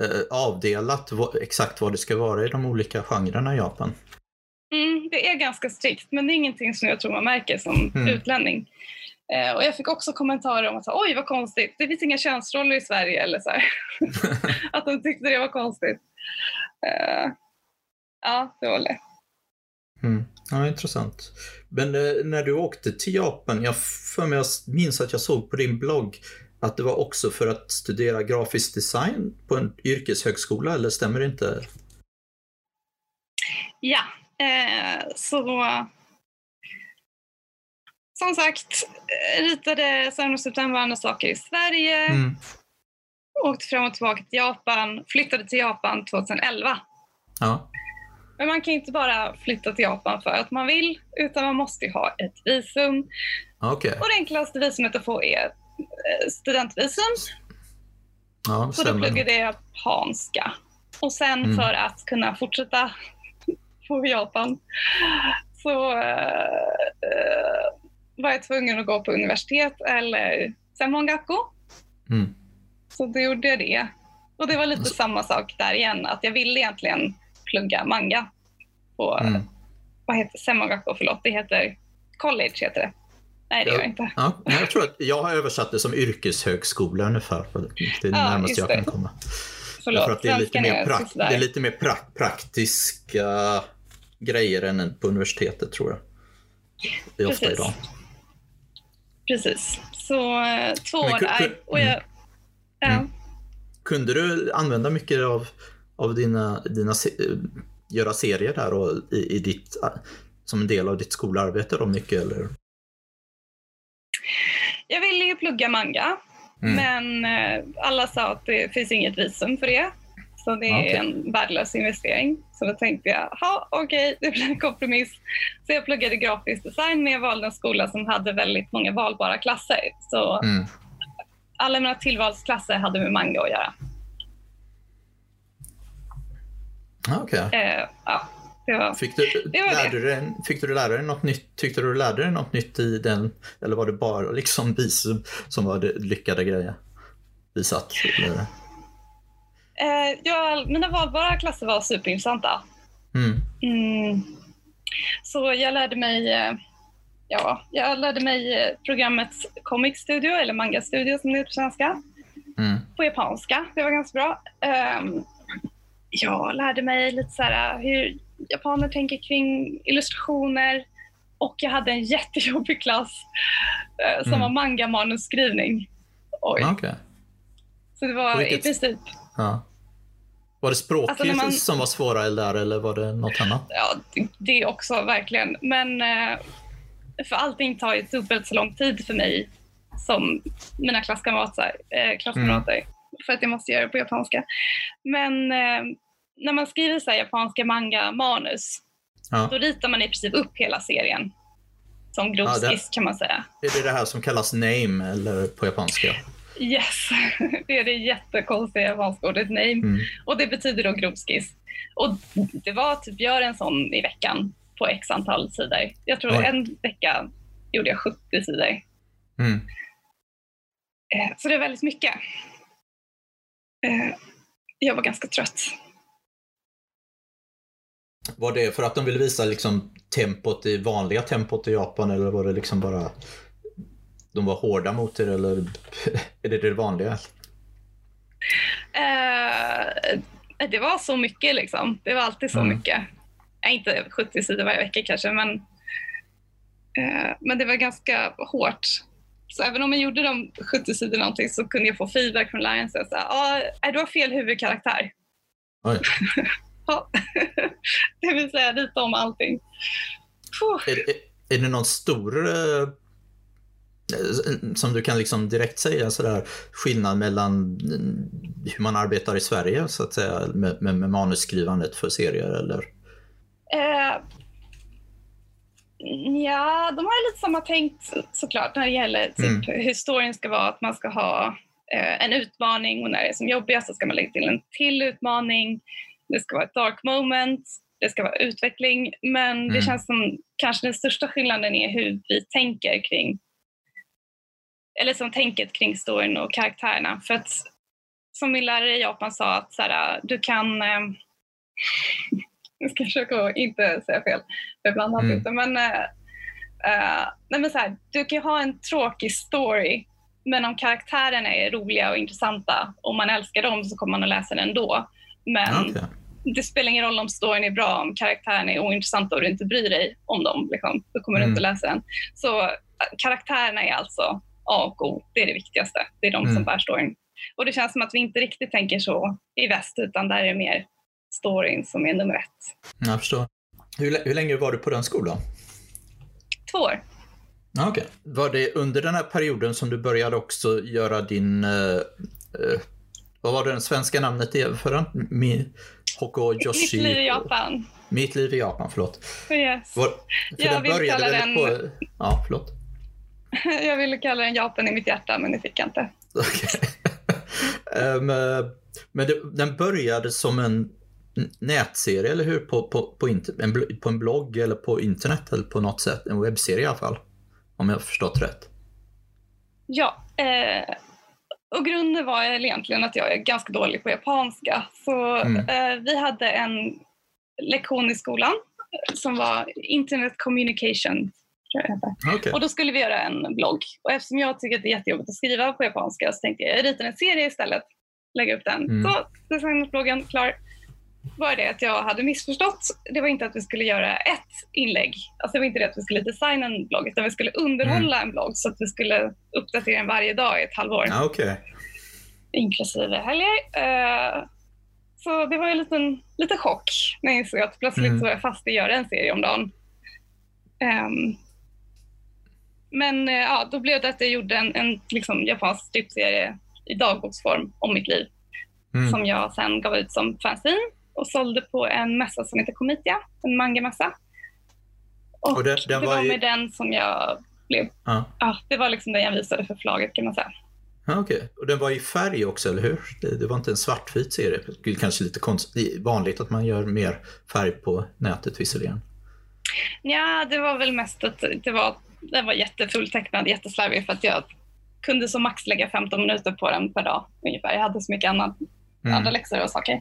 äh, avdelat exakt vad det ska vara i de olika genrerna i Japan? Mm, det är ganska strikt, men det är ingenting som jag tror man märker som mm. utlänning. Eh, och jag fick också kommentarer om att oj vad konstigt, det finns inga könsroller i Sverige eller så att de tyckte det var konstigt. Eh, ja, det var det. Mm. Ja, intressant. Men eh, när du åkte till Japan, jag för mig jag minns att jag såg på din blogg att det var också för att studera grafisk design på en yrkeshögskola, eller stämmer det inte? Ja, eh, så som sagt, ritade Sömn och september andra saker i Sverige. Mm. Åkte fram och tillbaka till Japan. Flyttade till Japan 2011. Ja. Men man kan inte bara flytta till Japan för att man vill, utan man måste ha ett visum. Okay. Och det enklaste visumet att få är studentvisum. Ja, så då pluggade jag japanska. Och sen mm. för att kunna fortsätta på Japan så uh, var jag tvungen att gå på universitet eller Senmongakko. Mm. Så då gjorde jag det. Och det var lite alltså. samma sak där igen, att jag ville egentligen plugga manga på, mm. vad heter Senmongakko, förlåt, det heter college heter det. Nej, det gör jag inte. Ja, jag tror att jag har översatt det som yrkeshögskola ungefär. Det är det ja, närmaste jag kan komma. Förlåt, för att det är lite mer, prak det är lite mer pra praktiska grejer än på universitetet tror jag. Det är ofta idag. Precis. Så eh, två år. Och jag, mm. mm. Kunde du använda mycket av, av dina, dina göra serier där och i, i ditt, som en del av ditt skolarbete då mycket eller? Jag ville ju plugga manga, mm. men eh, alla sa att det finns inget visum för det. Så det är okay. en värdelös investering. Så då tänkte jag, ja okej, okay, det blir en kompromiss. Så jag pluggade grafisk design men jag valde en skola som hade väldigt många valbara klasser. Så mm. alla mina tillvalsklasser hade med manga att göra. Okej. Okay. Eh, ja, fick, du, det var lärde det. Dig, fick du lära dig något nytt? Tyckte du lärde dig något nytt i den? Eller var det bara liksom bisum som var det lyckade grejer? Bisatt? Eller? Eh, ja, mina valbara klasser var superintressanta. Mm. Mm. Så jag lärde mig, eh, ja, jag lärde mig eh, programmet Comic Studio, eller Manga Studio som det heter på svenska. Mm. På japanska, det var ganska bra. Um, jag lärde mig lite så här, hur japaner tänker kring illustrationer och jag hade en jättejobbig klass uh, som mm. var manga-manusskrivning. Okay. Så det var vilket... i princip Ja. Var det språket alltså man... som var svårare där eller var det något annat? Ja, det också verkligen. Men eh, för allting tar ju dubbelt så lång tid för mig som mina klasskamrater. Eh, klasskamrater mm. För att jag måste göra det på japanska. Men eh, när man skriver så här, japanska manga-manus, ja. då ritar man i princip upp hela serien. Som grovskiss ja, kan man säga. Är det det här som kallas name eller på japanska? Yes, det är det jättekonstiga japanska ordet name. Mm. Och det betyder då grovskiss. Och det var typ, gör en sån i veckan på x antal sidor. Jag tror Oj. en vecka gjorde jag 70 sidor. Mm. Eh, så det är väldigt mycket. Eh, jag var ganska trött. Var det för att de ville visa liksom tempot i vanliga tempot i Japan eller var det liksom bara de var hårda mot er eller är det det vanliga? Uh, det var så mycket liksom. Det var alltid så mm. mycket. Ja, inte 70 sidor varje vecka kanske, men, uh, men det var ganska hårt. Så även om jag gjorde de 70 sidor någonting så kunde jag få feedback från. Så jag ah, du har fel huvudkaraktär. Ja. det vill säga lite om allting. Är, är, är det någon stor eh, som du kan liksom direkt säga sådär skillnad mellan hur man arbetar i Sverige så att säga med, med, med manusskrivandet för serier eller? Eh, Ja, de har lite samma tänk såklart när det gäller typ, Mm. hur storyn ska vara. Att man ska ha eh, en utmaning och när det är som jobbigast så ska man lägga till en till utmaning. Det ska vara ett dark moment. Det ska vara utveckling. Men det Mm. känns som kanske den största skillnaden är hur vi tänker kring eller som tänket kring storyn och karaktärerna. För att som min lärare i Japan sa att så här, du kan eh, jag ska försöka att inte säga fel, för ibland har jag Mm. Men, eh, eh, nej men så här, du kan ha en tråkig story, men om karaktärerna är roliga och intressanta och man älskar dem så kommer man att läsa den ändå. Men Okej. det spelar ingen roll om storyn är bra, om karaktärerna är ointressanta och du inte bryr dig om dem. Liksom, då kommer du Mm. inte läsa den. Så eh, karaktärerna är alltså A och O. Det är det viktigaste. Det är de Mm. som bär storyn. Och det känns som att vi inte riktigt tänker så i väst, utan där är det mer storyn som är nummer ett. Jag förstår. Hur, hur länge var du på den skolan? Två år. Okej. Var det under den här perioden som du började också göra din... eh, eh, vad var det den svenska namnet är för den? Mi, Hoko Mitt Yoshi... liv i Japan. Mitt liv i Japan, förlåt. Yes. Var, för Jag den vill började kalla den- på... Ja, förlåt. Jag ville kalla den Japan i mitt hjärta, men det fick jag inte. Okej. Ehm, eh, men det, den började som en nätserie, eller hur? På, på, på, inter, en, på en blogg eller på internet eller på något sätt. En webbserie i alla fall. Om jag har förstått rätt. Ja, eh, och grunden var egentligen att jag är ganska dålig på japanska. Så Mm. eh, vi hade en lektion i skolan som var Internet Communication. Okej. Och då skulle vi göra en blogg. Och eftersom jag tycker att det är jättejobbigt att skriva på japanska så tänkte jag jag ritar en serie istället. Lägga upp den. Mm. Så designat bloggen, klar. Var det att jag hade missförstått. Det var inte att vi skulle göra ett inlägg. Alltså det var inte det att vi skulle designa en blogg utan vi skulle underhålla en blogg så att vi skulle uppdatera den varje dag i ett halvår. Ja, okej. Inklusive helger. Eh, så det var en liten, liten chock när jag insåg att plötsligt Mm. så var jag fast i att göra en serie om dagen. Ehm, men eh, ja, då blev det att jag gjorde en, en liksom, japansk stripserie i dagboksform om mitt liv Mm. som jag sen gav ut som fanzine och sålde på en mässa som heter Comitia, en mangamässa. Och, Och den- den det var var ju- med den som jag blev, Ja. ja, det var liksom den jag visade för förlaget kan man säga. Ja, okej. Och den var i färg också, eller hur? Det, det var inte en svartvit serie. Det är kanske lite konst, det är vanligt att man gör mer färg på nätet visserligen. Ja, det var väl mest att det var, den var jättefulltecknad, jätteslarvig för att jag kunde som max lägga 15 minuter på den per dag ungefär. Jag hade så mycket annat, Mm. andra läxor och saker.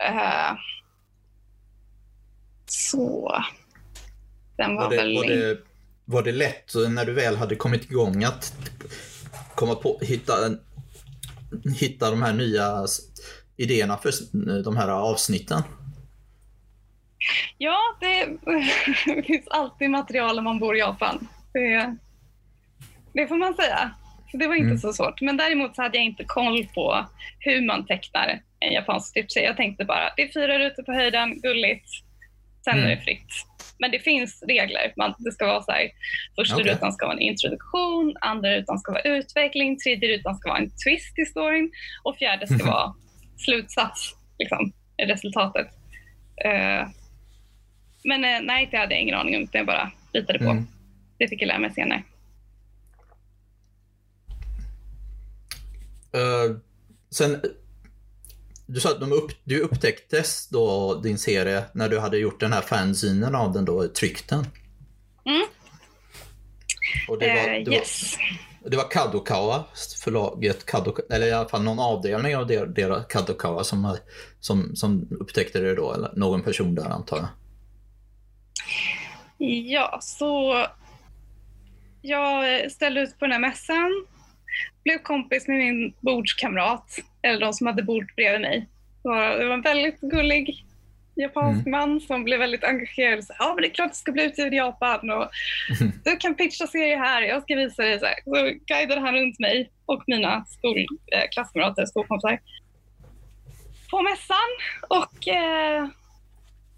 Eh, så den var, Var det, väl... var, det, var det lätt när du väl hade kommit igång att komma på, hitta, hitta de här nya idéerna för de här avsnitten? Ja, det, det finns alltid material om man bor i Japan. Det, det får man säga. Så det var inte Mm. så svårt. Men däremot så hade jag inte koll på hur man tecknar en japansk stripserie. Jag tänkte bara, det är fyra rutor på höjden, gulligt. Sen Mm. är det fritt. Men det finns regler. Man, det ska vara så här, första Okej. rutan ska vara en introduktion, andra rutan ska vara utveckling, tredje rutan ska vara en twist i storyn och fjärde ska Mhm. vara slutsats, liksom, resultatet. Eh, men eh, nej, det hade jag ingen aning om, utan jag bara litade på. Mm. Det fick jag lära mig senare. Eh, sen, du sa att de upp, du upptäcktes då din serie när du hade gjort den här fanzinen av den då, tryckt den. Mm. Och det var, Eh, det var, yes. Det var Kadokawa, förlaget Kadokawa, eller i alla fall någon avdelning av der- deras Kadokawa som, som, som upptäckte det då, eller någon person där antar jag. Ja, så jag ställde ut på den här mässan, blev kompis med min bordskamrat, eller de som hade bord bredvid mig. Det var, det var en väldigt gullig japansk man som blev väldigt engagerad. och sa, Ja, men det är klart du ska bli utgiven i Japan och du kan pitcha serier här, jag ska visa dig. Så, här. så guidade han runt mig och mina skol, eh, klasskamrater, skolkompisar på mässan. Och eh,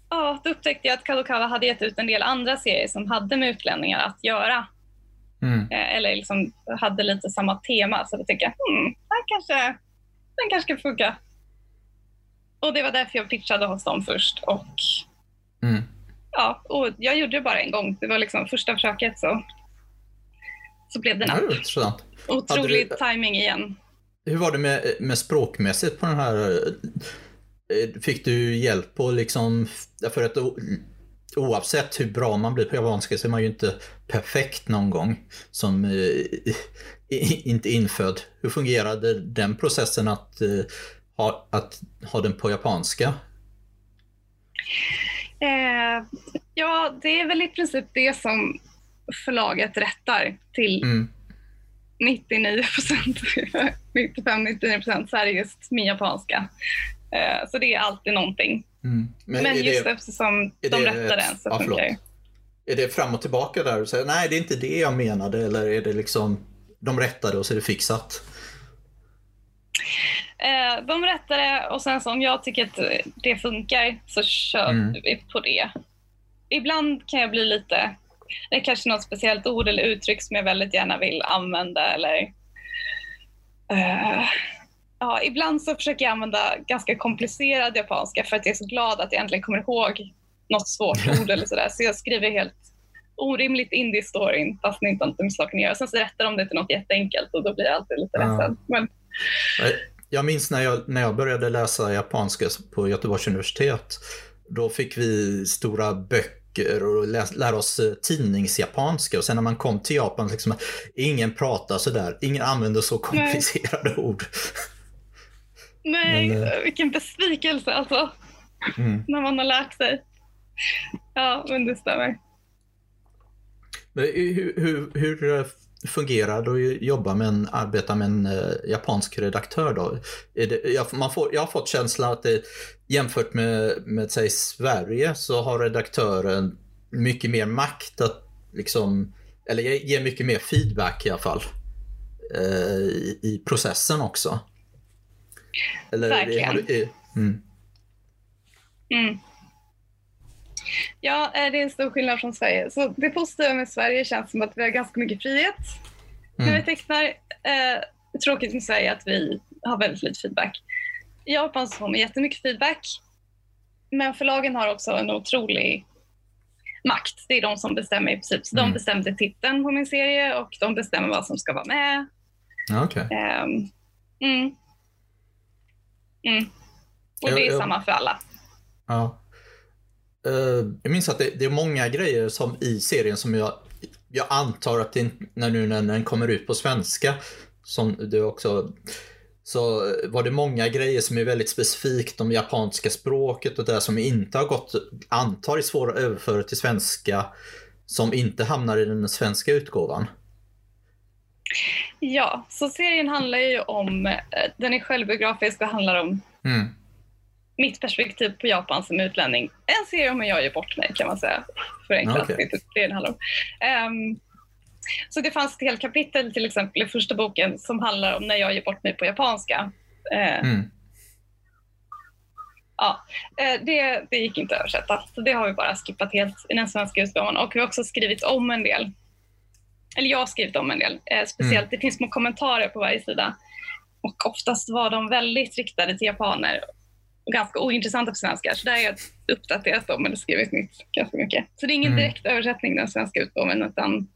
ja, då upptäckte jag att Kadokawa hade gett ut en del andra serier som hade med utlänningar att göra. Mm. Eh, eller liksom hade lite samma tema. Så då tänkte jag, hmm, den kanske, den kanske ska funka. Och det var därför jag pitchade hos dem först. Och Mm. ja, och jag gjorde det bara en gång. Det var liksom första försöket så, så blev det napp. intressant. Otrolig du- timing igen. Hur var det med, med språkmässigt på den här? eh, Fick du hjälp på liksom, för att oavsett hur bra man blir på japanska så är man ju inte perfekt någon gång som eh, inte infödd. Hur fungerade den processen att, eh, ha, att ha den på japanska? Eh, ja, det är väl i princip det som förlaget rättar till Mm. 99 procent, 95-99 procent så är det just min japanska. Eh, så det är alltid någonting. Mm. Men, är just det, eftersom de det- rättar den så ja, funkar det. är det fram och tillbaka där och säger nej det är inte det jag menade eller är det liksom de rättade och så är det fixat? Eh, de rättar det och sen så om jag tycker att det funkar så kör Mm. vi på det. Ibland kan jag bli lite, det är kanske något speciellt ord eller uttryck som jag väldigt gärna vill använda eller eh, ja, ibland så försöker jag använda ganska komplicerad japanska för att jag är så glad att jag äntligen kommer ihåg något svårt ord eller sådär. Så jag skriver helt orimligt in i storyn fast inte har med saken att göra. Sen så rättar de det till något jätteenkelt och då blir jag alltid lite Ja. ledsen. Men Jag minns när jag, när jag började läsa japanska på Göteborgs universitet. Då fick vi stora böcker och läs, lära oss eh, tidningsjapanska och sen när man kom till Japan, liksom, ingen pratar sådär, ingen använder så komplicerade ord. Nej, Men, eh, vilken besvikelse alltså. Mm. när man har lärt sig. Ja, men det stämmer. Men Hur, hur, hur eh, fungerar det att jobba med en, arbeta med en eh, japansk redaktör då? Det, jag, man får, jag har fått känslan att det, jämfört med, med säg Sverige så har redaktören mycket mer makt att liksom, eller ge- ger mycket mer feedback i alla fall. eh, I, i processen också. Eller, Verkligen. Du, eh, mm, Mm. Ja, eh, det är en stor skillnad från Sverige. Så det positiva med Sverige känns som att vi har ganska mycket frihet när vi mm, tecknar. Eh, tråkigt med Sverige att vi har väldigt lite feedback. I Japan så får man jättemycket feedback. Men förlagen har också en otrolig makt. Det är de som bestämmer i princip. Så Mm. de bestämde titeln på min serie och de bestämmer vad som ska vara med. ja, okej. Ehm, mm. Mm. Och det är ja. samma för alla. Ja. Eh, jag minns att det, det är många grejer som i serien som jag, jag antar att det, när nu när den kommer ut på svenska, som du också, så var det många grejer som är väldigt specifikt om japanska språket och det som inte har gått, antar är svåra att överföra till svenska, som inte hamnar i den svenska utgåvan. Ja, så serien handlar ju om, eh, den är självbiografisk och handlar om Mm. mitt perspektiv på Japan som utlänning. En serie om hur jag gör bort mig kan man säga. Förenklat, Okej. det är handlar om. Ehm, så det fanns ett helt kapitel till exempel i första boken som handlar om när jag ger bort mig på japanska. Eh, Mm. ja, eh, det, det gick inte att översätta, så det har vi bara skippat helt i den svenska utgåvan. Och vi har också skrivit om en del. Eller jag har skrivit om en del. Eh, speciellt, det finns små kommentarer på varje sida. Och oftast var de väldigt riktade till japaner och ganska ointressanta på svenska. Så där har jag uppdaterat dem eller skrivit nytt ganska mycket. Så det är ingen Mm. direkt översättning den svenska utgåvan utan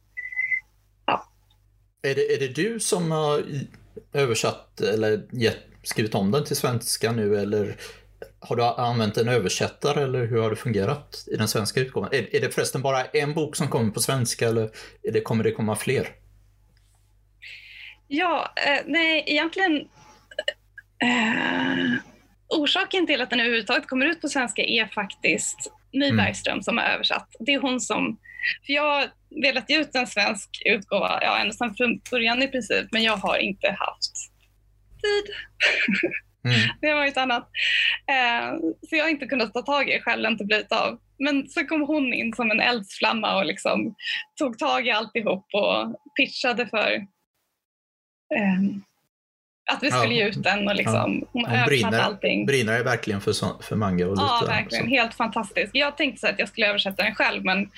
Är, det, är det du som har översatt eller gett, skrivit om den till svenska nu eller har du använt en översättare eller hur har det fungerat i den svenska utgåvan? Är, är det förresten bara en bok som kommer på svenska eller är det, kommer det komma fler? Ja, eh, nej, egentligen... Eh, orsaken till att den överhuvudtaget kommer ut på svenska är faktiskt My Mm. Bergström som har översatt. Det är hon som... För jag har velat ge ut en svensk utgåva ja, ända sedan från början i princip, men jag har inte haft tid. Mm. Det har varit annat. Eh, så jag har inte kunnat ta tag i det själv, inte blivit av. Men så kom hon in som en eldsflamma och liksom tog tag i alltihop och pitchade för ehm, att vi Ja. skulle ge ut den och liksom, hon har Hon översatt brinner, allting. brinner ju verkligen för, så- för manga och lite Ja, så. verkligen. Helt fantastiskt. Jag tänkte så att jag skulle översätta den själv, men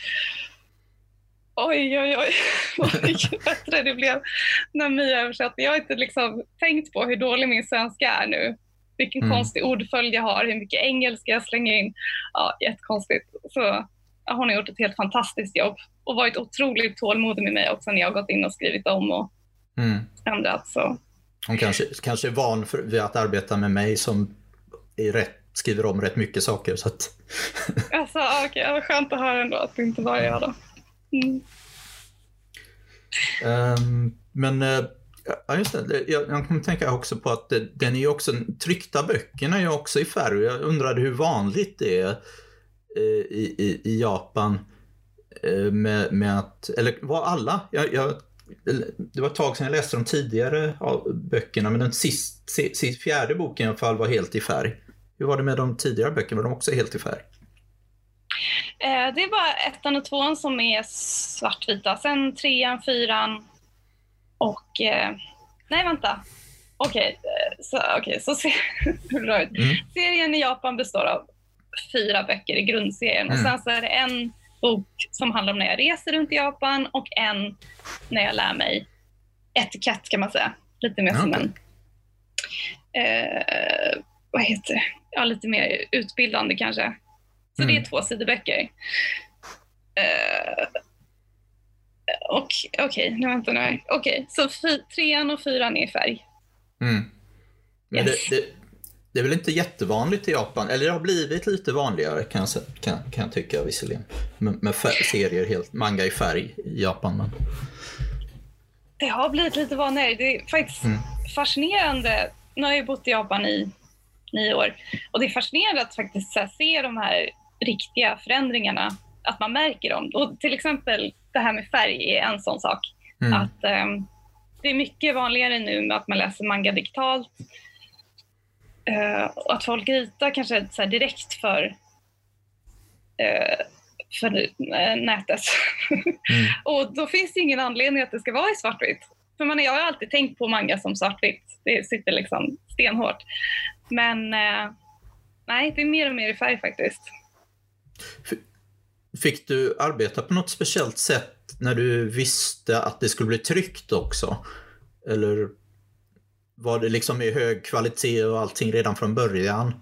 oj, oj, oj, vad mycket bättre det blev när My översatte. Jag har inte liksom tänkt på hur dålig min svenska är nu. Vilken Mm. konstig ordföljd jag har, hur mycket engelska jag slänger in. Ja, jättekonstigt. Så hon har gjort ett helt fantastiskt jobb och varit otroligt tålmodig med mig också när jag gått in och skrivit om och mm. ändrat. Så. Hon kanske, kanske är van för, vid att arbeta med mig som är rätt, skriver om rätt mycket saker. Så att... alltså, okay, skönt att höra ändå att det inte bara är jag då. Mm. Um, men uh, Ja, just det. Jag, jag kommer tänka också på att eh, den är också, tryckta böckerna är också i färg. Jag undrade hur vanligt det är uh, i, i, i Japan uh, med, med att, eller var alla, jag, jag, det var ett tag sedan jag läste de tidigare böckerna, men den sist, sist, fjärde boken i alla fall var helt i färg. Hur var det med de tidigare böckerna? Var de också helt i färg? Eh, det är bara ettan och tvåan som är svartvita. Sen trean, fyran, och, eh, nej vänta. Okej, okay, eh, så, okay, så ser mm. Serien i Japan består av fyra böcker i grundserien mm. och sen så är det en bok som handlar om när jag reser runt i Japan och en när jag lär mig etikett kan man säga. Lite mer okay. som en, eh, vad heter det, ja lite mer utbildande kanske. Så mm. det är mm. två sidoböcker. Eh, Okej, okay, nu vänta nu. Okej, okay, så trean och fyran är i färg. Mm. Yes. det, det, det, är väl inte jättevanligt i Japan, eller det har blivit lite vanligare kan jag, kan, kan jag tycka visserligen. Med, med serier, helt, manga i färg i Japan. Men... Det har blivit lite vanligare. Det är faktiskt mm. fascinerande. Nu har jag bott i Japan i nio år och det är fascinerande att faktiskt se de här riktiga förändringarna, att man märker dem. Och till exempel det här med färg är en sån sak. Mm. Att um, Det är mycket vanligare nu med att man läser manga digitalt. Uh, och att folk ritar kanske så direkt för, uh, för uh, nätet. Mm. och då finns det ingen anledning att det ska vara i svartvitt. För man, jag har alltid tänkt på manga som svartvitt. Det sitter liksom stenhårt. Men nej, det är mer och mer i färg faktiskt. Fick du arbeta på något speciellt sätt när du visste att det skulle bli tryckt också? Eller var det liksom i hög kvalitet och allting redan från början?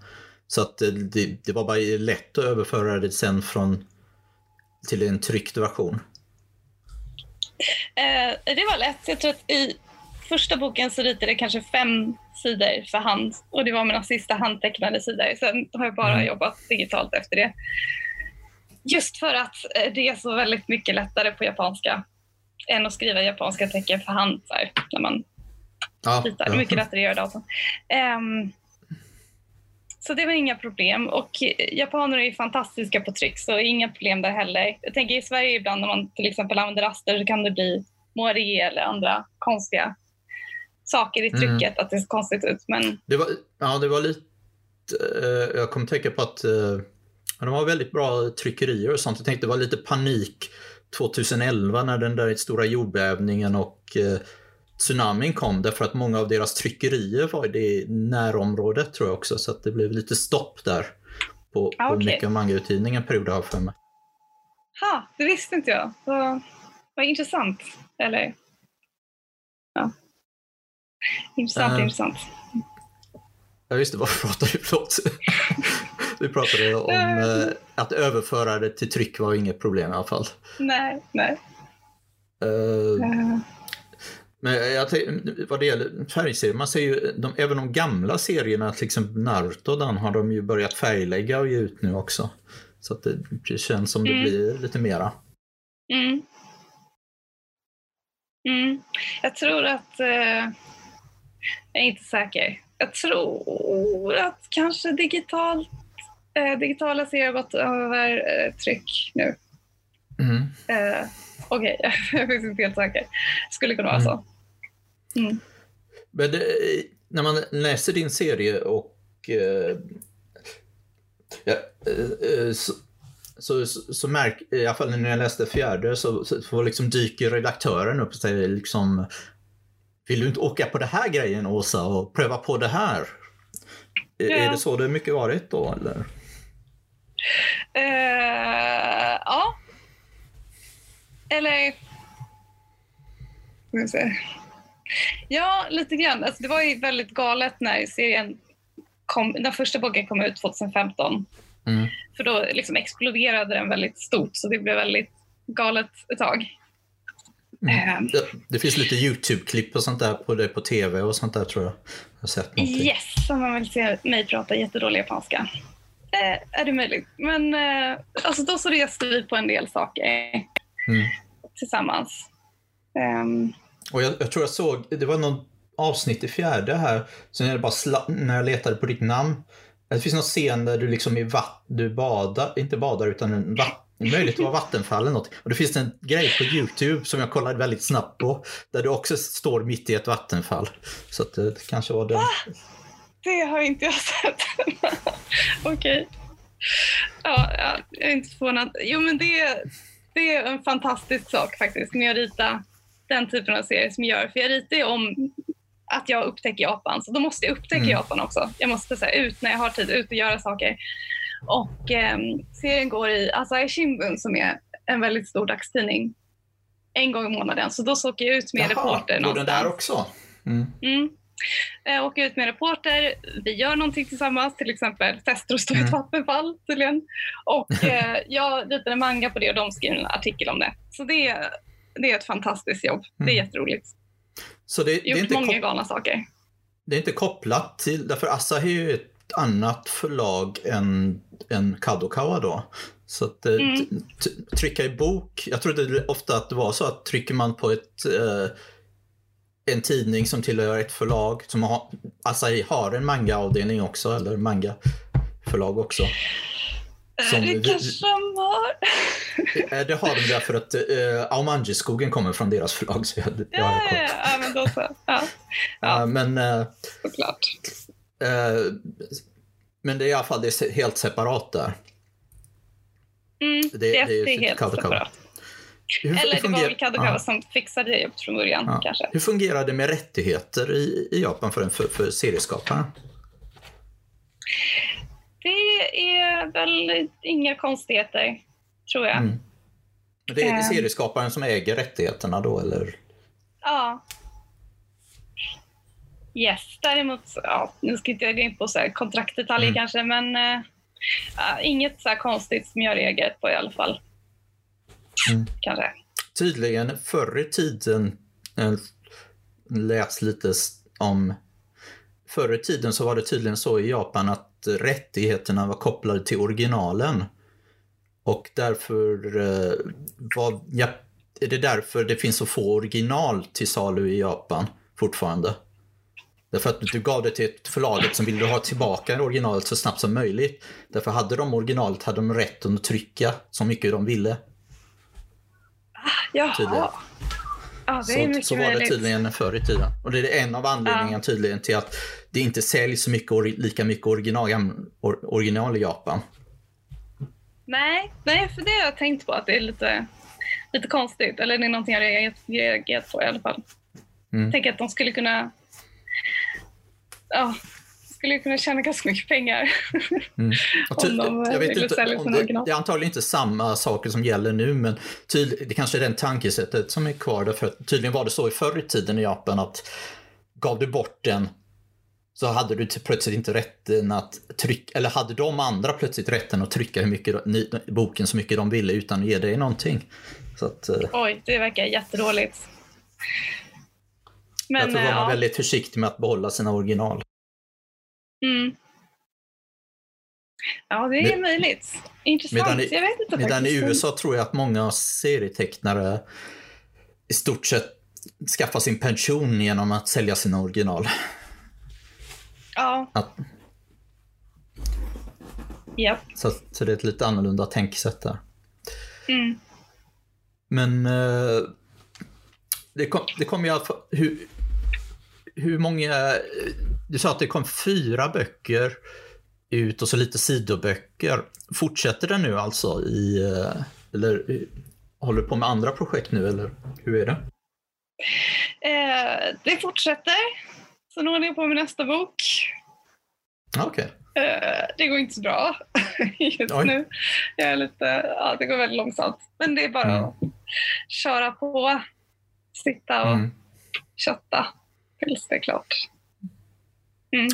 Så att det, det var bara lätt att överföra det sen från till en tryckt version? Eh, det var lätt. Jag tror att i första boken så ritade jag kanske fem sidor för hand och det var mina sista handtecknade sidor. Sen har jag bara mm. jobbat digitalt efter det. Just för att eh, det är så väldigt mycket lättare på japanska än att skriva japanska tecken för hand så här, när man ja, ritar. Är mycket lättare att göra datorn. Um, så det var inga problem och japaner är fantastiska på tryck så inga problem där heller. Jag tänker i Sverige ibland när man till exempel använder raster så kan det bli moiré eller andra konstiga saker i mm. trycket, mm. att det ser konstigt ut. Men... Det var, ja, det var lite... Uh, jag kommer tänka på att men de har väldigt bra tryckerier och sånt. Jag tänkte det var lite panik 2011 när den där stora jordbävningen och eh, tsunamin kom därför att många av deras tryckerier var i det närområdet tror jag också så att det blev lite stopp där på, ah, okay. mycket mangautgivningen period har för mig. Ha, det visste inte jag. Vad, vad intressant. Eller? Intressant, uh, intressant. Ja just det, vad pratar vi? Förlåt. Vi pratade om eh, att överföra det till tryck var inget problem i alla fall. Nej, nej. Uh, uh. Men jag vad det gäller färgserier, man ser ju de, även de gamla serierna, till exempel Naruto, den har de ju börjat färglägga och ge ut nu också. Så att det, det känns som det mm. blir lite mera. Mm. Mm. Jag tror att, eh, jag är inte säker, jag tror att kanske digitalt Eh, digitala serier har gått över eh, tryck nu. Mm. Eh, Okej, okay. jag är inte helt säker. Skulle kunna vara mm. så. Mm. Men det, när man läser din serie och eh, ja, eh, så, så, så, så märk, i alla fall när jag läste fjärde så, så, så liksom dyker redaktören upp och säger liksom Vill du inte åka på det här grejen Åsa och pröva på det här? Ja. Är det så det mycket varit då eller? Uh, ja. Eller... Ja, lite grann. Alltså, det var ju väldigt galet när serien kom, den första boken kom ut 2015 Mm. För då liksom exploderade den väldigt stort så det blev väldigt galet ett tag. Ehm, Det, det finns lite YouTube-klipp och sånt där på det på tv och sånt där tror jag. Jag har sett någonting. Yes, om man vill se mig prata jättedålig japanska. Eh, är det möjligt. Men eh, alltså då så reste vi på en del saker Mm. tillsammans. Ehm, Och jag, jag tror jag såg, det var någon avsnitt i fjärde här, så när jag, bara sla, när jag letade på ditt namn. Det finns någon scen där du liksom i vatt, du badar, inte badar utan en vatt, möjligt att vara vattenfall eller något. Och det finns en grej på YouTube som jag kollade väldigt snabbt på, där du också står mitt i ett vattenfall. Så att det kanske var den. det har inte jag sett. Okej. Ja, ja, jag är inte förvånad. Jo, men det, det är en fantastisk sak faktiskt med att rita den typen av serier som jag gör. För jag ritar ju om att jag upptäcker Japan, så då måste jag upptäcka Mm. Japan också. Jag måste säga ut när jag har tid, ut och göra saker. Och ehm, serien går i Asahi Shimbun som är en väldigt stor dagstidning en gång i månaden. Så då så åker jag ut med reporter går den någonstans. där också? Mm. Mm. Jag åker ut med reporter, vi gör någonting tillsammans, till exempel testar att stå i ett Mm. vattenfall tydligen. Och eh, jag ritar en manga på det och de skriver en artikel om det. Så det, är- det är ett fantastiskt jobb. Det är Mm. jätteroligt. Så det, det, är Gjort inte många galna saker. det är inte kopplat till, därför Asahi är ju ett annat förlag än, än Kadokawa då. Så att eh, Mm. trycka i bok, jag trodde ofta att det var så att trycker man på ett eh, en tidning som tillhör ett förlag som har, Asahi har en manga-avdelning också, eller manga-förlag också. Som det kanske de har. Det har de därför att eh, Aumanji-skogen kommer från deras förlag. Så jag, jag har Ja, koll. ja, ja, men då så. Ja, Ja. Men eh, såklart. Eh, men det är i alla fall det är helt separat där. Mm, Det- det, det, det är helt Kadokawa. separat. Hur, Eller hur det var väl Kadokawa ja, som fixade det från början ja. kanske. Hur fungerar det med rättigheter i, i Japan för, en- för, för serieskaparen? Det är väl inga konstigheter, tror jag. Mm. Det är det Ehm. serieskaparen som äger rättigheterna då, eller? Ja. Yes, däremot, ja, nu ska inte jag gå in på så här kontraktdetaljer Mm. kanske, men ja, inget så här konstigt som jag reagerat på i alla fall. Mm. Kanske. Tydligen förr i tiden, jag läs lite om Förr i tiden så var det tydligen så i Japan att rättigheterna var kopplade till originalen. Och därför eh, var, ja, är det därför det finns så få original till salu i Japan fortfarande. Därför att du gav det till ett förlaget som ville ha tillbaka originalet så snabbt som möjligt. Därför hade de originalet hade de rätten att trycka så mycket de ville. Jaha. Tydligen. Ja, Så, så var det möjligt. tydligen förr i tiden. Och det är en av anledningarna tydligen till att det inte säljs så mycket, lika mycket original, or, original i Japan. Nej, nej, för det har jag tänkt på att det är lite, lite konstigt. Eller det är någonting jag reagerat, reagerat på i alla fall. Mm. Jag tänker att de skulle kunna ja, skulle kunna tjäna ganska mycket pengar. Mm. Om de, eh, jag vet ville inte, sälja sina det, original. det är antagligen inte samma saker som gäller nu, men tydlig, det kanske är den tankesättet som är kvar. Därför tydligen var det så i förr i tiden i Japan att gav du bort den så hade du plötsligt inte rätten att trycka, eller hade de andra plötsligt rätten att trycka hur mycket, ny, boken så mycket de ville utan att ge dig någonting. Så att, eh, Oj, det verkar jättedåligt. Men Därför var eh, man ja. väldigt försiktig med att behålla sina original. Mm. Ja, det är Med- möjligt. Intressant. Medan i- jag vet inte Medan i. USA tror jag att många serietecknare i stort sett skaffar sin pension genom att sälja sina original. Ja, Att, japp. så, så det är ett lite annorlunda tänkesätt där. Mm. Men eh, det kom, det kom fall, hur, hur många, du sa att det kom fyra böcker ut och så lite sidoböcker. Fortsätter det nu alltså i, eh, eller eh, håller du på med andra projekt nu eller hur är det? Eh, det fortsätter. Så nu håller jag på med nästa bok. Ah, Okej. Eh, det går inte så bra just Oj. nu. Jag är lite, ja, det går väldigt långsamt. Men det är bara Mm. att köra på. Sitta och Mm. kötta tills det är klart. Mm.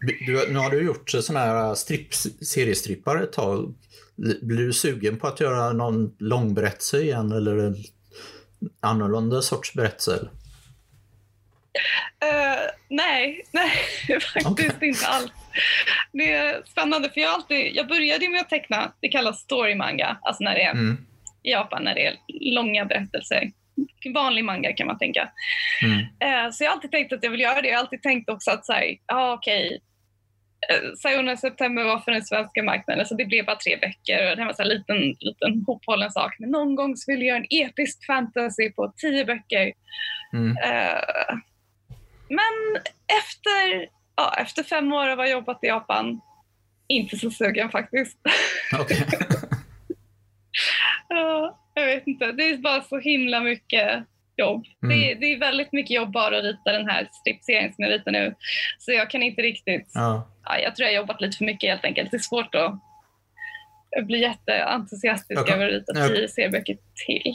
Du, nu har du gjort sådana här strip, seriestrippar ett tag. Blir du sugen på att göra någon långberättelse igen eller en annorlunda sorts berättelse? Uh, nej, nej faktiskt okay. inte alls. Det är spännande för jag, alltid, jag började med att teckna, det kallas story manga, alltså när det är mm. i Japan när det är långa berättelser. Vanlig manga kan man tänka. Mm. Uh, så jag har alltid tänkt att jag vill göra det. Jag har alltid tänkt också att ja ah, okej, okay, Eh, Sayona September var för den svenska marknaden, så det blev bara tre böcker och det var en liten, liten hophållen sak. Men någon gång så ville jag göra en episk fantasy på tio böcker. Mm. Uh, men efter, ja, efter fem år av att ha jobbat i Japan, inte så sugen faktiskt. Okay. ja, jag vet inte, det är bara så himla mycket jobb. Mm. Det, det, är väldigt mycket jobb bara att rita den här stripserien som jag ritar nu. Så jag kan inte riktigt... Ja. Ja, jag tror jag har jobbat lite för mycket helt enkelt. Det är svårt att bli jätteentusiastisk okay. över att rita tio serieböcker till.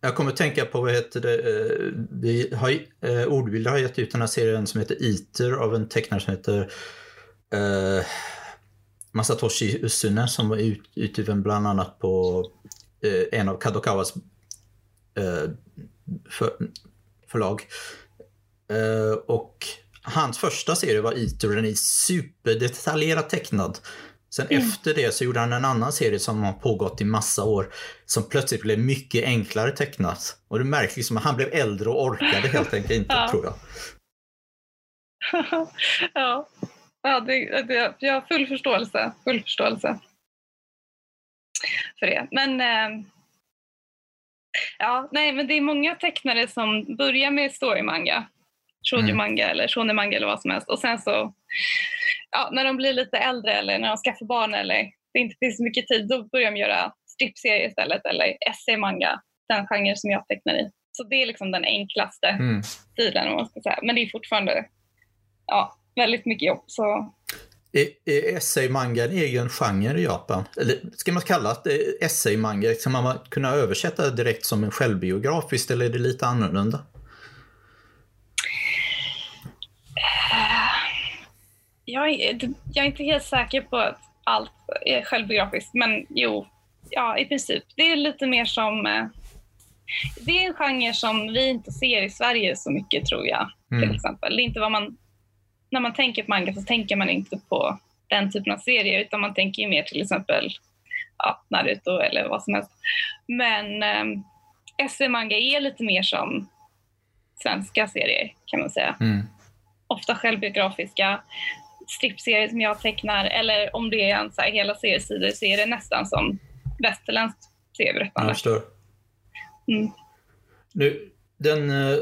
Jag kommer att tänka på, vad heter det, eh, vi har, eh, Ordbilder har gett ut den här serien som heter Eater av en tecknare som heter eh, Masatoshi Usune som var ut, utgiven bland annat på eh, en av Kadokawas eh, för, förlag. Eh, och hans första serie var och den är superdetaljerat tecknad. Sen mm. efter det så gjorde han en annan serie som har pågått i massa år som plötsligt blev mycket enklare tecknat. Och du märker liksom att han blev äldre och orkade helt enkelt inte, ja. tror jag. ja, ja det, det, jag har full förståelse, full förståelse för det. Men eh, Ja, nej, men det är många tecknare som börjar med story-manga, shoujo-manga mm. eller shonen-manga eller vad som helst och sen så ja, när de blir lite äldre eller när de skaffar barn eller det inte finns så mycket tid då börjar de göra stripserier istället eller essay-manga, den genre som jag tecknar i. Så det är liksom den enklaste mm. stilen om man ska säga. Men det är fortfarande ja, väldigt mycket jobb. Så är essay-manga en egen genre i Japan? Eller ska man kalla det essay-manga? Ska man kunna översätta det direkt som en självbiografiskt eller är det lite annorlunda? Jag är, jag är inte helt säker på att allt är självbiografiskt, men jo, ja i princip. Det är lite mer som... Eh, det är en genre som vi inte ser i Sverige så mycket tror jag, till mm. exempel. Det är inte vad man när man tänker på manga så tänker man inte på den typen av serier utan man tänker ju mer till exempel ja, Naruto eller vad som helst. Men eh, SM-manga är lite mer som svenska serier kan man säga. Mm. Ofta självbiografiska strippserier som jag tecknar eller om det är en så här, hela seriesidor så är det nästan som västerländskt serieberättande. Jag förstår. Mm. Nu, den eh,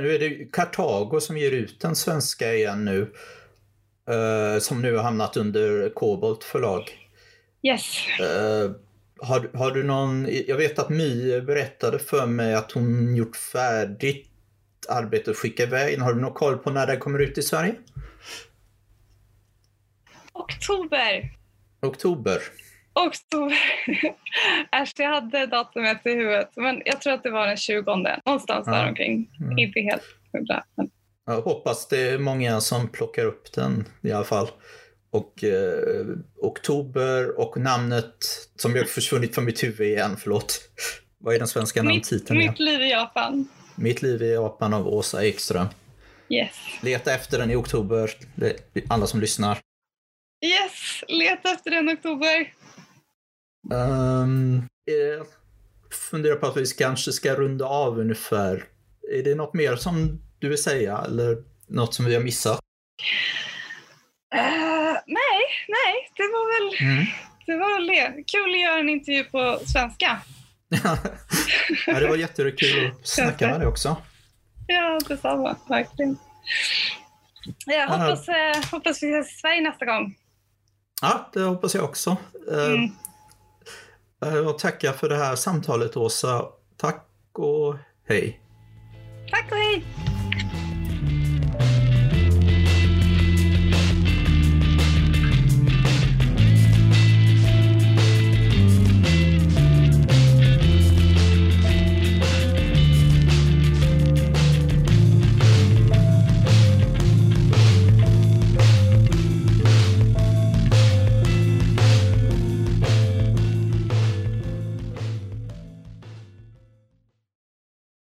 nu är det Kartago som ger ut den svenska igen nu. Uh, som nu har hamnat under Kobolt förlag. Yes. Uh, har, har du någon, jag vet att My berättade för mig att hon gjort färdigt arbetet och skickat iväg Har du någon koll på när den kommer ut i Sverige? Oktober. Oktober. Oktober. Äsch, jag hade datumet i huvudet, men jag tror att det var den 20. Någonstans ja. där omkring. Mm. Inte helt hundra. Men... Jag hoppas det är många som plockar upp den i alla fall. Och eh, oktober och namnet som jag försvunnit från mitt huvud igen, förlåt. Vad är den svenska namntiteln? Mitt, mitt liv i Japan. Mitt liv i Japan av Åsa Ekström. Yes. Leta efter den i oktober, alla som lyssnar. Yes, leta efter den i oktober. Um, jag funderar på att vi kanske ska runda av ungefär. Är det något mer som du vill säga eller något som vi har missat? Uh, nej, nej, det var väl mm. det. Var väl det. Kul att göra en intervju på svenska. ja, det var jättekul att snacka med dig också. Ja, detsamma. Verkligen. Jag hoppas, uh, hoppas vi ses i Sverige nästa gång. Ja, det hoppas jag också. Uh, mm. Eh, Jag tackar för det här samtalet Åsa. Tack och hej. Tack och hej.